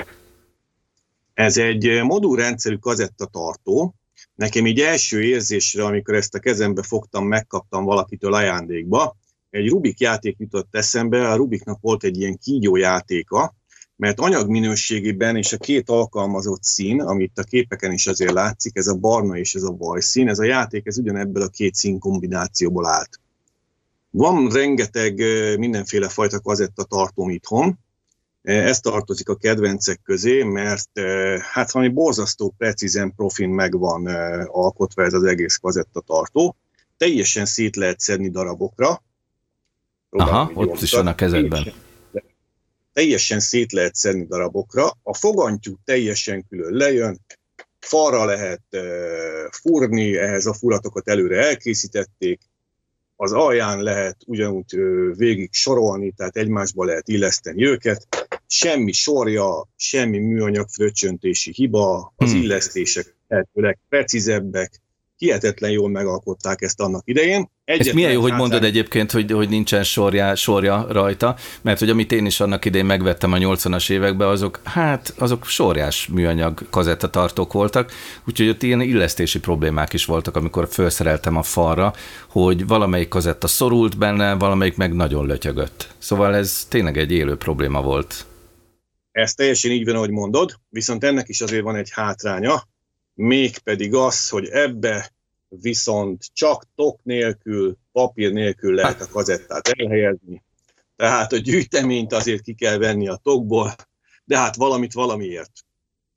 Ez egy modulrendszerű kazettatartó, Nekem így első érzésre, amikor ezt a kezembe fogtam, megkaptam valakitől ajándékba, egy Rubik játék jutott eszembe, a Rubiknak volt egy ilyen kígyó játéka, mert anyagminőségében és a két alkalmazott szín, amit a képeken is azért látszik, ez a barna és ez a vaj szín, ez a játék, ez ugyanebből a két szín kombinációból állt. Van rengeteg mindenféle fajta kazetta tartom itthon, ez tartozik a kedvencek közé, mert hát valami borzasztó precízen profin megvan alkotva ez az egész kazettatartó. Teljesen szét lehet szedni darabokra. Próbálom Aha, ott is van a kezedben. Teljesen, teljesen szét lehet szedni darabokra. A fogantyú teljesen külön lejön, falra lehet furni, ehhez a furatokat előre elkészítették, az alján lehet ugyanúgy végig sorolni, tehát egymásba lehet illeszteni őket semmi sorja, semmi műanyag fröccsöntési hiba, az hmm. illesztések lehetőleg precízebbek, hihetetlen jól megalkották ezt annak idején. Egyetlen Ez milyen jó, hogy mondod egyébként, hogy, hogy nincsen sorja, sorja rajta, mert hogy amit én is annak idején megvettem a 80-as években, azok, hát azok sorjás műanyag kazettatartók voltak, úgyhogy ott ilyen illesztési problémák is voltak, amikor felszereltem a falra, hogy valamelyik kazetta szorult benne, valamelyik meg nagyon lötyögött. Szóval ez tényleg egy élő probléma volt. Ez teljesen így van, ahogy mondod, viszont ennek is azért van egy hátránya, mégpedig az, hogy ebbe viszont csak tok nélkül, papír nélkül lehet a kazettát elhelyezni. Tehát a gyűjteményt azért ki kell venni a tokból, de hát valamit valamiért.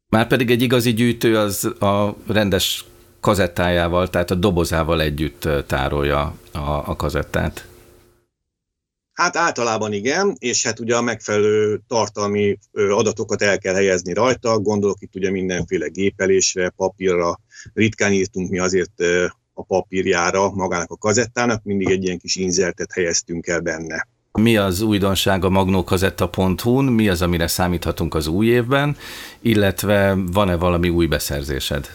Már pedig egy igazi gyűjtő az a rendes kazettájával, tehát a dobozával együtt tárolja a, a kazettát. Hát általában igen, és hát ugye a megfelelő tartalmi adatokat el kell helyezni rajta, gondolok itt ugye mindenféle gépelésre, papírra, ritkán írtunk mi azért a papírjára magának a kazettának, mindig egy ilyen kis inzertet helyeztünk el benne. Mi az újdonság a magnókazetta.hu-n, mi az, amire számíthatunk az új évben, illetve van-e valami új beszerzésed?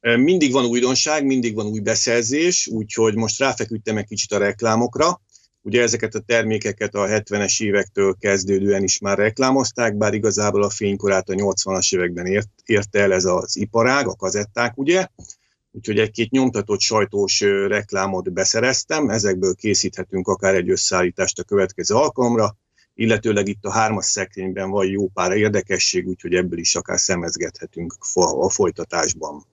Mindig van újdonság, mindig van új beszerzés, úgyhogy most ráfeküdtem egy kicsit a reklámokra. Ugye ezeket a termékeket a 70-es évektől kezdődően is már reklámozták, bár igazából a fénykorát a 80-as években ért, érte el ez az iparág, a kazetták, ugye? Úgyhogy egy-két nyomtatott sajtós reklámot beszereztem, ezekből készíthetünk akár egy összeállítást a következő alkalomra, illetőleg itt a hármas szekrényben van jó pár érdekesség, úgyhogy ebből is akár szemezgethetünk a folytatásban.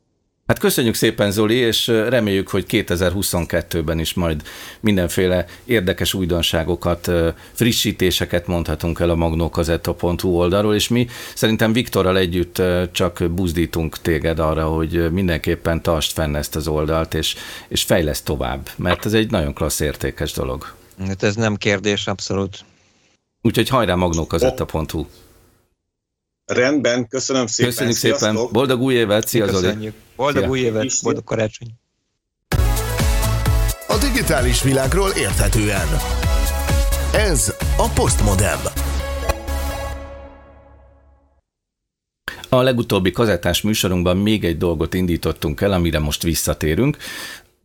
Hát köszönjük szépen Zoli, és reméljük, hogy 2022-ben is majd mindenféle érdekes újdonságokat, frissítéseket mondhatunk el a magnokazetta.hu oldalról, és mi szerintem Viktorral együtt csak buzdítunk téged arra, hogy mindenképpen tartsd fenn ezt az oldalt, és, és fejleszt tovább, mert ez egy nagyon klassz értékes dolog. Hát ez nem kérdés, abszolút. Úgyhogy hajrá magnokazetta.hu. Rendben, köszönöm szépen. Köszönjük szépen. Sziasztok. Boldog új évet, szia Zoli. Boldog Szia. új évet, boldog karácsony. A digitális világról érthetően. Ez a Postmodem. A legutóbbi kazettás műsorunkban még egy dolgot indítottunk el, amire most visszatérünk.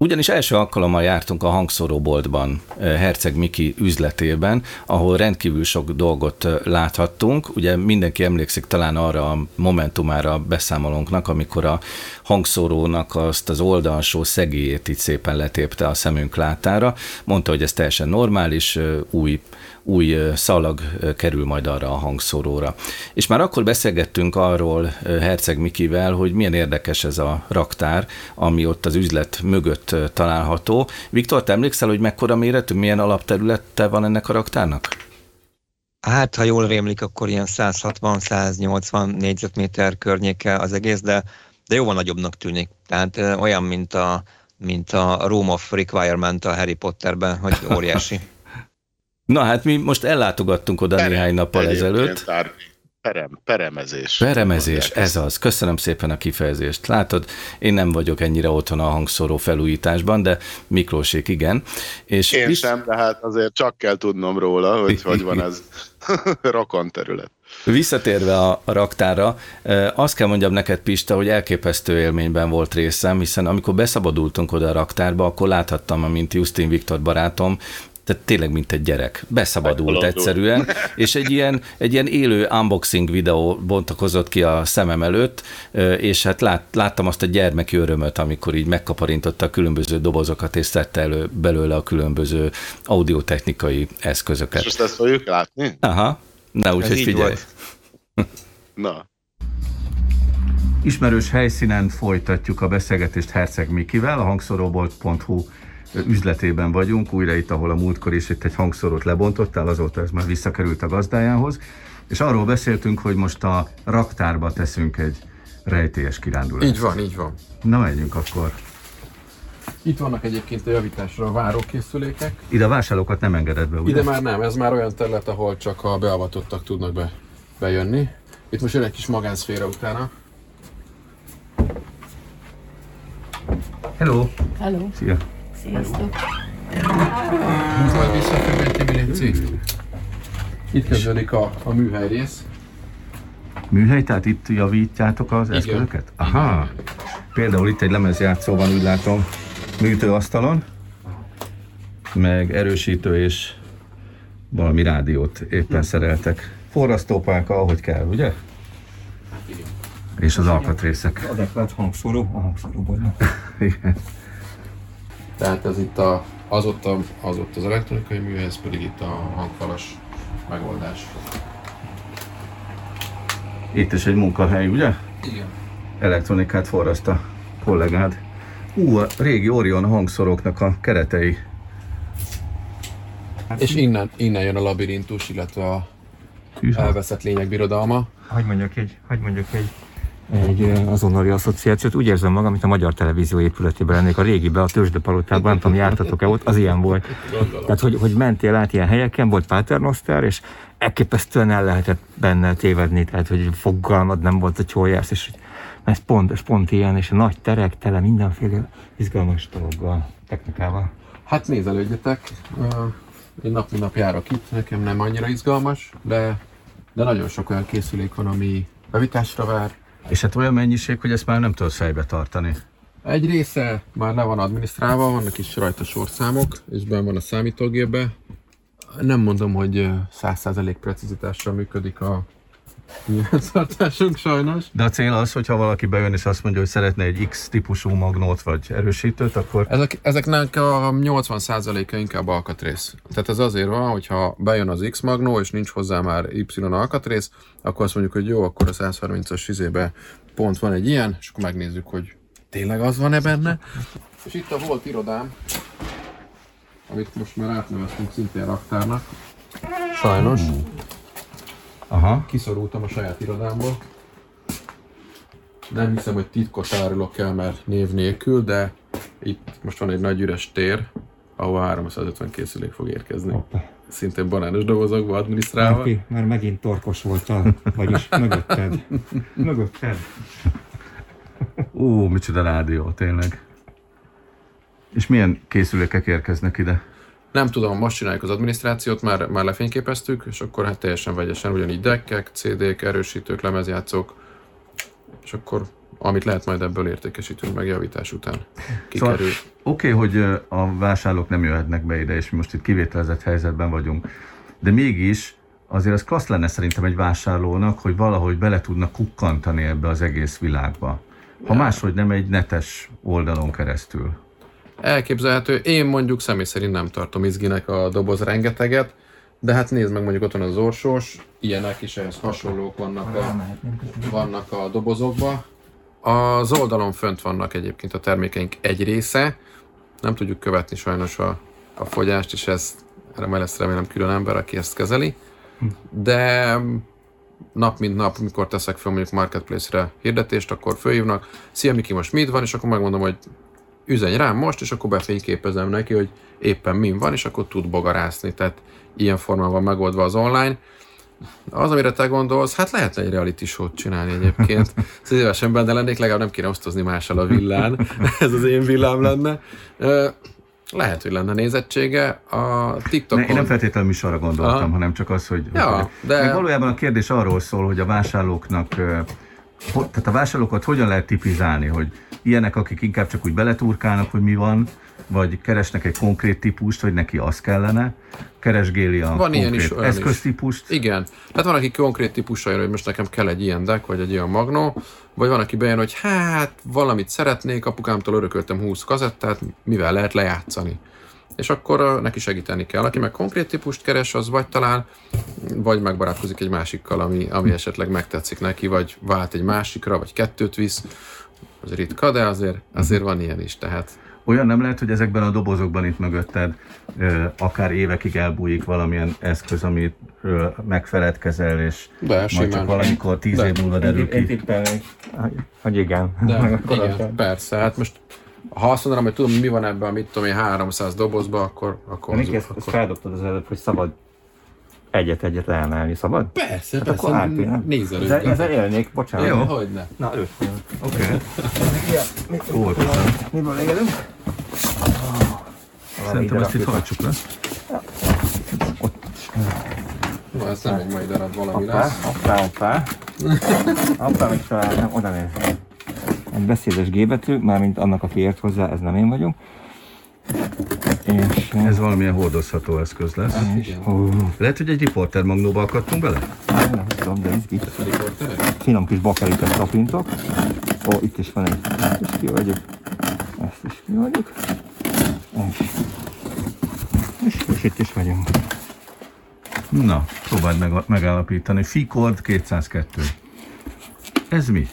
Ugyanis első alkalommal jártunk a hangszóróboltban, eh, Herceg Miki üzletében, ahol rendkívül sok dolgot eh, láthattunk. Ugye mindenki emlékszik talán arra a momentumára a beszámolónknak, amikor a hangszórónak azt az oldalsó szegélyét így szépen letépte a szemünk látára. Mondta, hogy ez teljesen normális, eh, új új szalag kerül majd arra a hangszóróra. És már akkor beszélgettünk arról Herceg Mikivel, hogy milyen érdekes ez a raktár, ami ott az üzlet mögött található. Viktor, te emlékszel, hogy mekkora méretű, milyen alapterülete van ennek a raktárnak? Hát, ha jól rémlik, akkor ilyen 160-180 négyzetméter környéke az egész, de, de jóval nagyobbnak tűnik. Tehát olyan, mint a, mint a Room of Requirement a Harry Potterben, hogy óriási. Na hát mi most ellátogattunk oda Perem néhány nappal ezelőtt. Árni. Perem, peremezés. Peremezés, ez az. Köszönöm szépen a kifejezést. Látod, én nem vagyok ennyire otthon a hangszóró felújításban, de Miklósék igen. És Én visz- sem, de hát azért csak kell tudnom róla, hogy hogy van ez rokon terület. Visszatérve a raktára, azt kell mondjam neked, Pista, hogy elképesztő élményben volt részem, hiszen amikor beszabadultunk oda a raktárba, akkor láthattam, mint Justin Viktor barátom, tehát tényleg mint egy gyerek. Beszabadult egyszerűen, és egy ilyen, egy ilyen élő unboxing videó bontakozott ki a szemem előtt, és hát lát, láttam azt a gyermeki örömöt, amikor így megkaparintotta a különböző dobozokat, és szedte elő belőle a különböző audiotechnikai eszközöket. És most ezt fogjuk látni? Aha, na úgyhogy figyelj. volt. Na, Ismerős helyszínen folytatjuk a beszélgetést Herceg Mikivel, a hangszorobolt.hu üzletében vagyunk, újra itt, ahol a múltkor is itt egy hangszorot lebontottál, azóta ez már visszakerült a gazdájához, és arról beszéltünk, hogy most a raktárba teszünk egy rejtélyes kirándulást. Így van, így van. Na, menjünk akkor. Itt vannak egyébként a javításra váró készülékek. Ide a vásárlókat nem engedett be, ugye? Ide már nem, ez már olyan terület, ahol csak a beavatottak tudnak be, bejönni. Itt most jön egy kis magánszféra utána. Hello! Hello, Szia! Sziasztok! Majd vissza a függönyt, Tibi, Léci. Itt kezdődik a, a műhely rész. Műhely, tehát itt javítjátok az Igen. eszközöket? Aha! Például itt egy lemezjátszó van, úgy látom, műtőasztalon, meg erősítő és valami rádiót éppen szereltek. Forrasztópálka, ahogy kell, ugye? Igen. És az alkatrészek. Adekvát hangszóró a hangszóróból. Igen. Tehát ez itt a, az, ott a, az ott az elektronikai műhely, ez pedig itt a hangfalas megoldás. Itt is egy munkahely, ugye? Igen. Elektronikát forraszt a kollégád. Ú, a régi Orion hangszoroknak a keretei. És innen, innen jön a labirintus, illetve a elveszett lények birodalma. Hogy mondjak egy, hogy mondjak egy, egy azonnali asszociációt. Úgy érzem magam, mint a Magyar Televízió épületében lennék a régibe, a Tőzsdepalotában, nem tudom, jártatok-e ott, az ilyen volt. Tehát, hogy, hogy mentél át ilyen helyeken, volt Paternoster, és elképesztően el lehetett benne tévedni, tehát, hogy fogalmad nem volt, hogy hol jársz, és ez pont, ez pont ilyen, és a nagy terek tele mindenféle izgalmas dologgal, technikával. Hát nézelődjetek, én nap mint nap járok itt, nekem nem annyira izgalmas, de, de nagyon sok olyan készülék van, ami bevitásra vár. És hát olyan mennyiség, hogy ezt már nem tudod fejbe tartani. Egy része már le van adminisztrálva, vannak is rajta sorszámok, és benn van a számítógépbe. Nem mondom, hogy ö, 100% precizitással működik a nyilvántartásunk sajnos. De a cél az, hogyha valaki bejön és azt mondja, hogy szeretne egy X típusú magnót vagy erősítőt, akkor Ezek, ezeknek a 80%-a inkább alkatrész. Tehát ez azért van, hogyha bejön az X magnó, és nincs hozzá már Y alkatrész, akkor azt mondjuk, hogy jó, akkor a 130-as izébe pont van egy ilyen, és akkor megnézzük, hogy tényleg az van-e benne. És itt a volt irodám, amit most már átneveztünk szintén raktárnak. Sajnos. Aha, Kiszorultam a saját irodámból. Nem hiszem, hogy titkot árulok el, mert név nélkül, de itt most van egy nagy üres tér, ahol 350 készülék fog érkezni. szintén banános dobozokba adminisztrálva. Márki, már megint torkos voltál, vagyis mögötted. Mögötted. Ó, micsoda rádió, tényleg. És milyen készülékek érkeznek ide? Nem tudom, most csináljuk az adminisztrációt, már, már lefényképeztük, és akkor hát teljesen vegyesen, ugyanígy deckek, CD-k, erősítők, lemezjátszók, és akkor amit lehet majd ebből értékesítünk meg javítás után. Kikerül. Szóval, Oké, okay, hogy a vásárlók nem jöhetnek be ide, és mi most itt kivételezett helyzetben vagyunk, de mégis azért az klassz lenne szerintem egy vásárlónak, hogy valahogy bele tudna kukkantani ebbe az egész világba. Ha máshogy nem egy netes oldalon keresztül. Elképzelhető. Én mondjuk személy szerint nem tartom izginek a doboz rengeteget, de hát nézd meg mondjuk ott van az orsós, ilyenek is ehhez hasonlók vannak a, vannak a dobozokba. Az oldalon fönt vannak egyébként a termékeink egy része, nem tudjuk követni sajnos a, a fogyást, és ez erre lesz remélem külön ember, aki ezt kezeli, de nap mint nap, amikor teszek fel mondjuk marketplace-re hirdetést, akkor fölhívnak, szia Miki, most mit van, és akkor megmondom, hogy üzenj rám most, és akkor befényképezem neki, hogy éppen min van, és akkor tud bogarászni. Tehát ilyen formában van megoldva az online. Az, amire te gondolsz, hát lehetne egy reality show-t csinálni egyébként. Szívesen benne lennék, legalább nem kéne osztozni mással a villán. Ez az én villám lenne. Lehet, hogy lenne nézettsége. A TikTokon... Ne, én nem feltétlenül műsorra gondoltam, Aha. hanem csak az, hogy... Ja, hogy de- Meg valójában a kérdés arról szól, hogy a vásárlóknak, tehát a vásárlókat hogyan lehet tipizálni, hogy ilyenek, akik inkább csak úgy beleturkálnak, hogy mi van, vagy keresnek egy konkrét típust, hogy neki az kellene, keresgéli a Van konkrét ilyen is, olyan is. eszköztípust. Igen. Hát van, aki konkrét típusra jön, hogy most nekem kell egy ilyen deck, vagy egy ilyen magnó, vagy van, aki bejön, hogy hát valamit szeretnék, apukámtól örököltem 20 kazettát, mivel lehet lejátszani. És akkor neki segíteni kell. Aki meg konkrét típust keres, az vagy talán, vagy megbarátkozik egy másikkal, ami, ami esetleg megtetszik neki, vagy vált egy másikra, vagy kettőt visz. Az ritka, de azért, azért van ilyen is, tehát Olyan nem lehet, hogy ezekben a dobozokban itt mögötted ö, akár évekig elbújik valamilyen eszköz, amit ö, megfeledkezel, és De, majd simán. csak valamikor tíz De. év múlva derül ki. tippelnék, hogy igen. De, igen, persze. Hát most ha azt mondanám, hogy tudom, mi van ebben, a mit tudom én, 300 dobozba, akkor, akkor, Miki, ezt, akkor... ezt feldobtad az előbb, hogy szabad egyet-egyet leemelni, szabad? Persze, Hát akkor árpi, nem? Nézel Ezzel, ezzel élnék, bocsánat. Jó, hogy ne. Na, őt. Oké. Óvatosan. Miből engedünk? Szerintem ezt itt hajtsuk le. Na, ez nem egy mai darab valami Hoppá, lesz. hoppá, hoppá. Hoppá, még talán nem, oda néz. Egy beszédes G betű, mármint annak, aki ért hozzá, ez nem én vagyok. És... Ez valamilyen hordozható eszköz lesz. Hát igen. Hú, Lehet, hogy egy riporter magnóba akadtunk bele? nem tudom, de izgi. Finom kis bakelitet tapintok. Ó, itt is van egy. Ezt is kiadjuk. Ezt is kiadjuk. És, és, és itt is vagyunk. Na, próbáld meg, megállapítani. Ficord 202. Ez mi?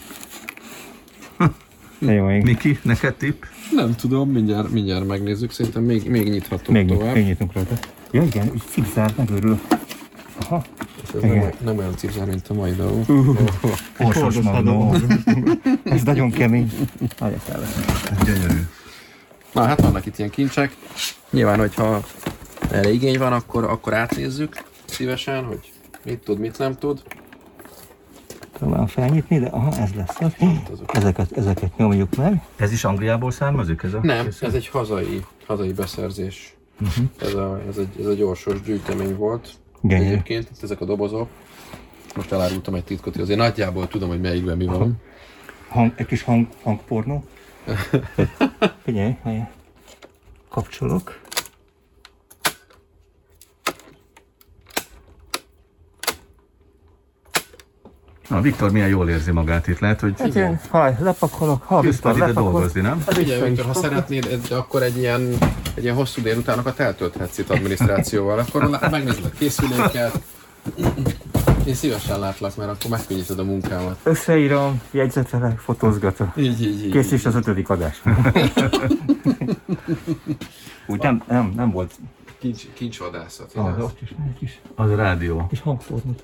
Jó, még, Miki, neked tipp? Nem tudom, mindjárt, mindjárt megnézzük, szerintem még, még nyithatunk még, tovább. még nyitunk rajta. Ja igen, úgy cipzár, megőrül. Aha. Ez igen. nem, nem olyan cipzár, mint a mai dolog. Orsos magnó. Ez nagyon kemény. Nagyon kell. Gyönyörű. Na, hát vannak itt ilyen kincsek. Nyilván, hogyha erre igény van, akkor, akkor átnézzük szívesen, hogy mit tud, mit nem tud. Talán felnyitni, de aha, ez lesz az. Ezeket, ezeket nyomjuk meg. Ez is Angliából származik? Ez a Nem, ez egy hazai, hazai beszerzés. Ez, a, ez, egy, ez egy orsos gyűjtemény volt. Gyönyörű. Egyébként itt ezek a dobozok. Most elárultam egy titkot, hogy azért nagyjából tudom, hogy melyikben mi van. Hang, egy kis hang, hangpornó. Figyelj, figyelj. Kapcsolok. Na, Viktor milyen jól érzi magát itt. Lehet, hogy Hát én, ha lepakolok, ha jössz Viktor ide lepakol. dolgozni, nem? Figyelj, Viktor, ha szeretnéd, akkor egy ilyen, egy ilyen hosszú délutánokat eltölthetsz itt adminisztrációval, akkor megnézed a készüléket. Én szívesen látlak, mert akkor megkönnyíted a munkámat. Összeírom, jegyzetelek, fotózgatok. Így, így, így. Kész is az ötödik adás. Úgy nem, nem, nem volt. Kincs, kincsvadászat. Ah, ott is egy kis, Az a rádió. kis hangpornót.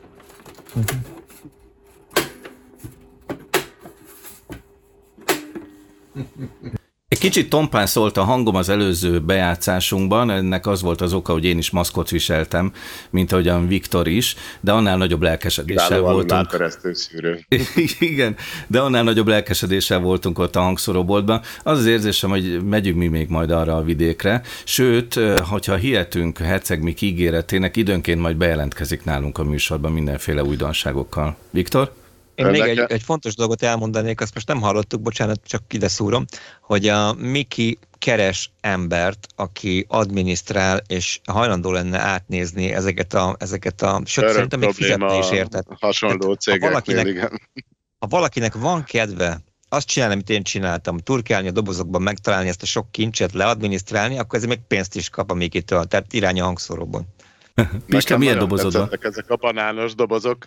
Egy kicsit tompán szólt a hangom az előző bejátszásunkban, ennek az volt az oka, hogy én is maszkot viseltem, mint ahogyan Viktor is, de annál nagyobb lelkesedéssel voltunk. Igen, de annál nagyobb lelkesedéssel voltunk ott a hangszoroboltban. Az az érzésem, hogy megyünk mi még majd arra a vidékre, sőt, hogyha hihetünk Herceg Mik ígéretének, időnként majd bejelentkezik nálunk a műsorban mindenféle újdonságokkal. Viktor? Én még egy, egy fontos dolgot elmondanék, azt most nem hallottuk, bocsánat, csak ide szúrom, hogy a Miki keres embert, aki adminisztrál, és hajlandó lenne átnézni ezeket a, ezeket a sőt, szerintem még fizetni is érted. Hasonló cégeknél, ha valakinek, igen. Ha valakinek van kedve azt csinálni, amit én csináltam, turkálni a dobozokban, megtalálni ezt a sok kincset, leadminisztrálni, akkor ez még pénzt is kap a Mikitől, tehát irány a hangszóróban. Pista, milyen dobozod Ezek a banános dobozok.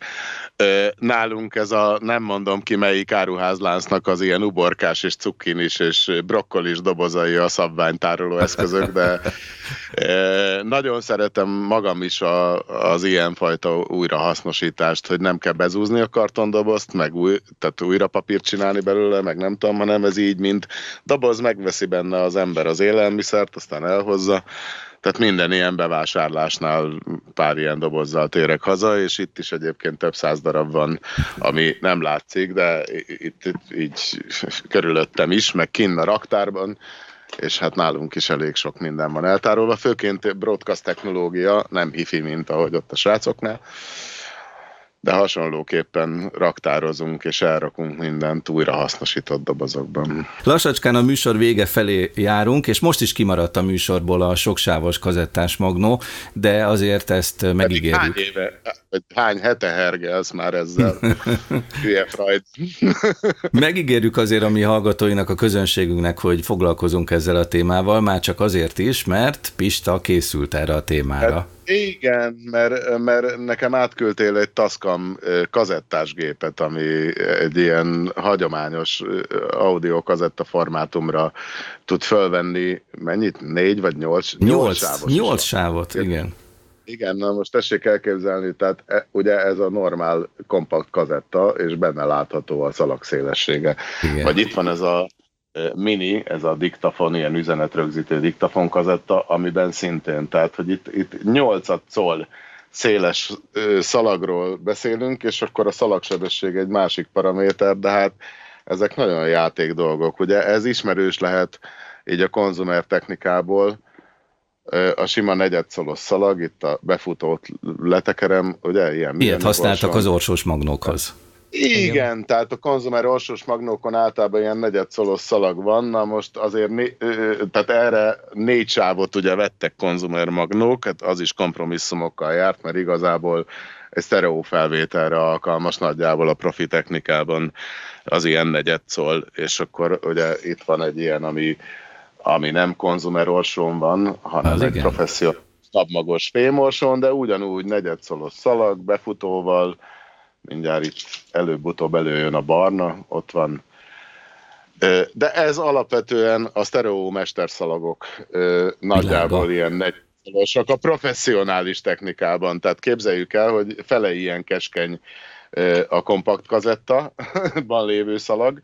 Nálunk ez a, nem mondom ki melyik áruházláncnak az ilyen uborkás és cukkinis és brokkolis dobozai a szabványtároló eszközök, de nagyon szeretem magam is a, az ilyenfajta újrahasznosítást, hogy nem kell bezúzni a kartondobozt, meg új, tehát újra papírt csinálni belőle, meg nem tudom, hanem ez így, mint doboz, megveszi benne az ember az élelmiszert, aztán elhozza, tehát minden ilyen bevásárlásnál pár ilyen dobozzal térek haza, és itt is egyébként több száz darab van, ami nem látszik, de itt, itt így körülöttem is, meg kinn a raktárban, és hát nálunk is elég sok minden van eltárolva, főként broadcast technológia, nem hifi, mint ahogy ott a srácoknál, de hasonlóképpen raktározunk és elrakunk mindent újra hasznosított dobozokban. Lassacskán a műsor vége felé járunk, és most is kimaradt a műsorból a soksávos kazettás magnó, de azért ezt megígérjük. Hány éve, vagy hány hete hergelsz már ezzel? Hülye Freud. megígérjük azért a mi hallgatóinak, a közönségünknek, hogy foglalkozunk ezzel a témával, már csak azért is, mert Pista készült erre a témára. Hát, igen, mert, mert nekem átküldtél egy Tascam kazettásgépet, ami egy ilyen hagyományos audio kazetta formátumra tud fölvenni, mennyit? Négy vagy nyolc? Nyolc, nyolc sávot. Nyolc sávot, igen. Igen, na most tessék elképzelni, tehát e, ugye ez a normál kompakt kazetta, és benne látható a szalag szélessége. Igen. Vagy itt van ez a mini, ez a diktafon, ilyen üzenetrögzítő diktafon kazetta, amiben szintén, tehát hogy itt, itt 8 szól széles szalagról beszélünk, és akkor a szalagsebesség egy másik paraméter, de hát ezek nagyon játék dolgok. Ugye ez ismerős lehet így a konzumer technikából, a sima negyedszolos szalag, itt a befutót letekerem, ugye ilyen... Ilyet használtak az orsós magnókhoz. Igen, Igen, tehát a konzumer orsós magnókon általában ilyen negyedszolos szalag van, na most azért né, tehát erre négy sávot ugye vettek konzumer magnók, hát az is kompromisszumokkal járt, mert igazából egy sztereó felvételre alkalmas nagyjából a profi technikában az ilyen negyedszol, és akkor ugye itt van egy ilyen, ami, ami nem konzumer orsón van, hanem az egy professzionális szabmagos fémorsón, de ugyanúgy negyedszolos szalag, befutóval, mindjárt itt előbb-utóbb előjön a barna, ott van. De ez alapvetően a sztereó mesterszalagok nagyjából ilyen negyedszalosak a professzionális technikában. Tehát képzeljük el, hogy fele ilyen keskeny a kompakt kazettaban lévő szalag,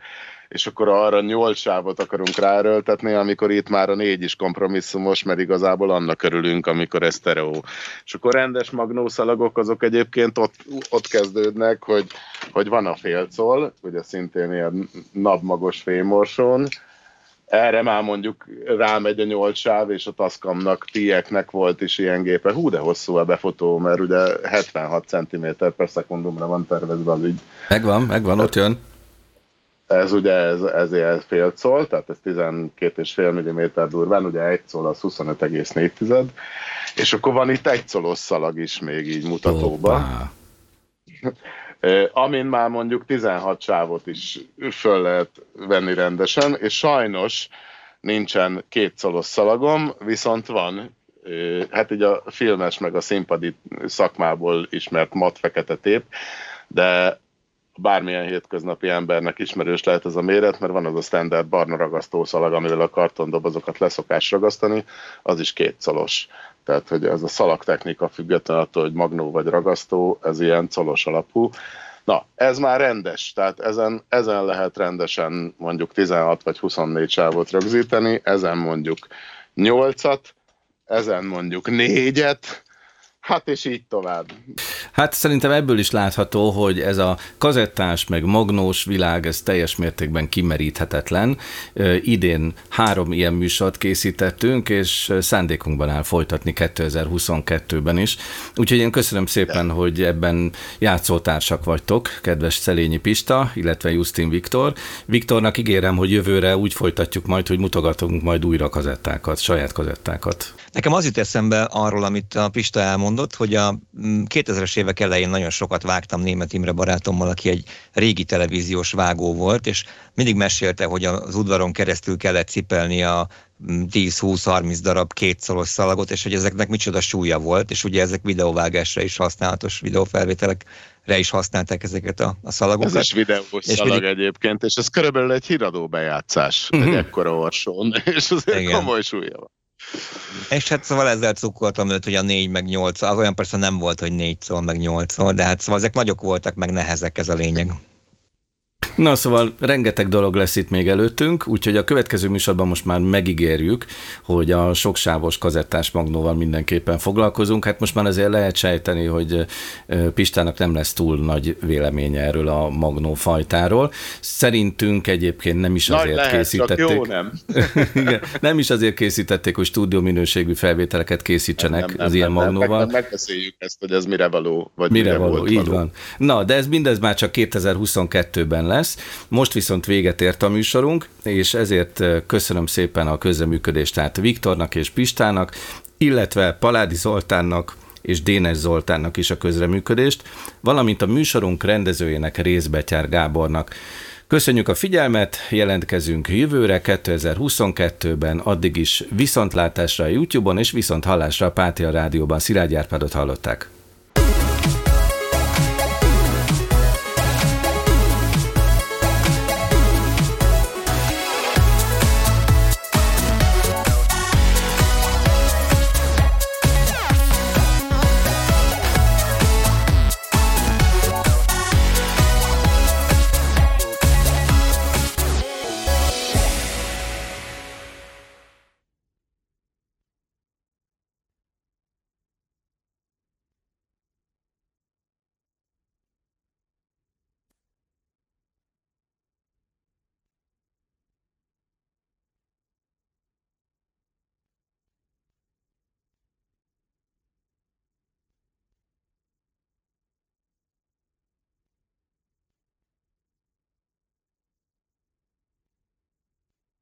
és akkor arra nyolc sávot akarunk ráerőltetni, amikor itt már a négy is kompromisszumos, mert igazából annak örülünk, amikor ez sztereó. És akkor rendes magnószalagok azok egyébként ott, ott kezdődnek, hogy, hogy van a félcol, ugye szintén ilyen napmagos fémorsón, erre már mondjuk rámegy a nyolc sáv, és a Tascamnak, tieknek volt is ilyen gépe. Hú, de hosszú a befotó, mert ugye 76 cm per szekundumra van tervezve az ügy. Megvan, megvan, ott jön ez ugye ez, ezért fél szól, tehát ez 12,5 mm durván, ugye egy szól az 25,4, és akkor van itt egy szolos szalag is még így mutatóban. Amin már mondjuk 16 sávot is föl lehet venni rendesen, és sajnos nincsen két szolos szalagom, viszont van, hát így a filmes meg a színpadi szakmából ismert mat fekete tép, de bármilyen hétköznapi embernek ismerős lehet ez a méret, mert van az a standard barna ragasztószalag, amivel a kartondobozokat leszokás ragasztani, az is két szolos. Tehát, hogy ez a szalagtechnika független attól, hogy magnó vagy ragasztó, ez ilyen colos alapú. Na, ez már rendes, tehát ezen, ezen lehet rendesen mondjuk 16 vagy 24 sávot rögzíteni, ezen mondjuk 8-at, ezen mondjuk 4-et, Hát és így tovább. Hát szerintem ebből is látható, hogy ez a kazettás meg magnós világ, ez teljes mértékben kimeríthetetlen. Idén három ilyen műsort készítettünk, és szándékunkban áll folytatni 2022-ben is. Úgyhogy én köszönöm szépen, De. hogy ebben játszótársak vagytok, kedves Szelényi Pista, illetve Justin Viktor. Viktornak ígérem, hogy jövőre úgy folytatjuk majd, hogy mutogatunk majd újra kazettákat, saját kazettákat. Nekem az jut eszembe arról, amit a Pista elmond, mondott, hogy a 2000-es mm, évek elején nagyon sokat vágtam német Imre barátommal, aki egy régi televíziós vágó volt, és mindig mesélte, hogy az udvaron keresztül kellett cipelni a 10-20-30 mm, darab kétszoros szalagot, és hogy ezeknek micsoda súlya volt, és ugye ezek videóvágásra is használatos videófelvételekre is használták ezeket a, a szalagokat. Ez is videós és szalag mindig... egyébként, és ez körülbelül egy híradó bejátszás, uh-huh. egy ekkora orsón, és azért Igen. komoly súlya van. És hát szóval ezzel cukkoltam őt, hogy a 4 meg 8 az olyan persze nem volt, hogy 4 szól meg 8 szól, de hát szóval ezek nagyok voltak, meg nehezek ez a lényeg. Na szóval rengeteg dolog lesz itt még előttünk, úgyhogy a következő műsorban most már megígérjük, hogy a soksávos kazettás magnóval mindenképpen foglalkozunk. Hát most már azért lehet sejteni, hogy Pistának nem lesz túl nagy véleménye erről a magnó fajtáról. Szerintünk egyébként nem is azért lehet, készítették. jó, nem. Igen, nem is azért készítették, hogy stúdió minőségű felvételeket készítsenek nem, nem, az nem, ilyen nem, magnóval. Meg, megbeszéljük ezt, hogy ez mire való, vagy mire, mire való, volt így való. van. Na, de ez mindez már csak 2022-ben lesz lesz. Most viszont véget ért a műsorunk, és ezért köszönöm szépen a közreműködést tehát Viktornak és Pistának, illetve Paládi Zoltánnak, és Dénes Zoltánnak is a közreműködést, valamint a műsorunk rendezőjének Részbetyár Gábornak. Köszönjük a figyelmet, jelentkezünk jövőre 2022-ben, addig is viszontlátásra a YouTube-on és viszont hallásra a Pátia Rádióban. Szilágy Árpádot hallották.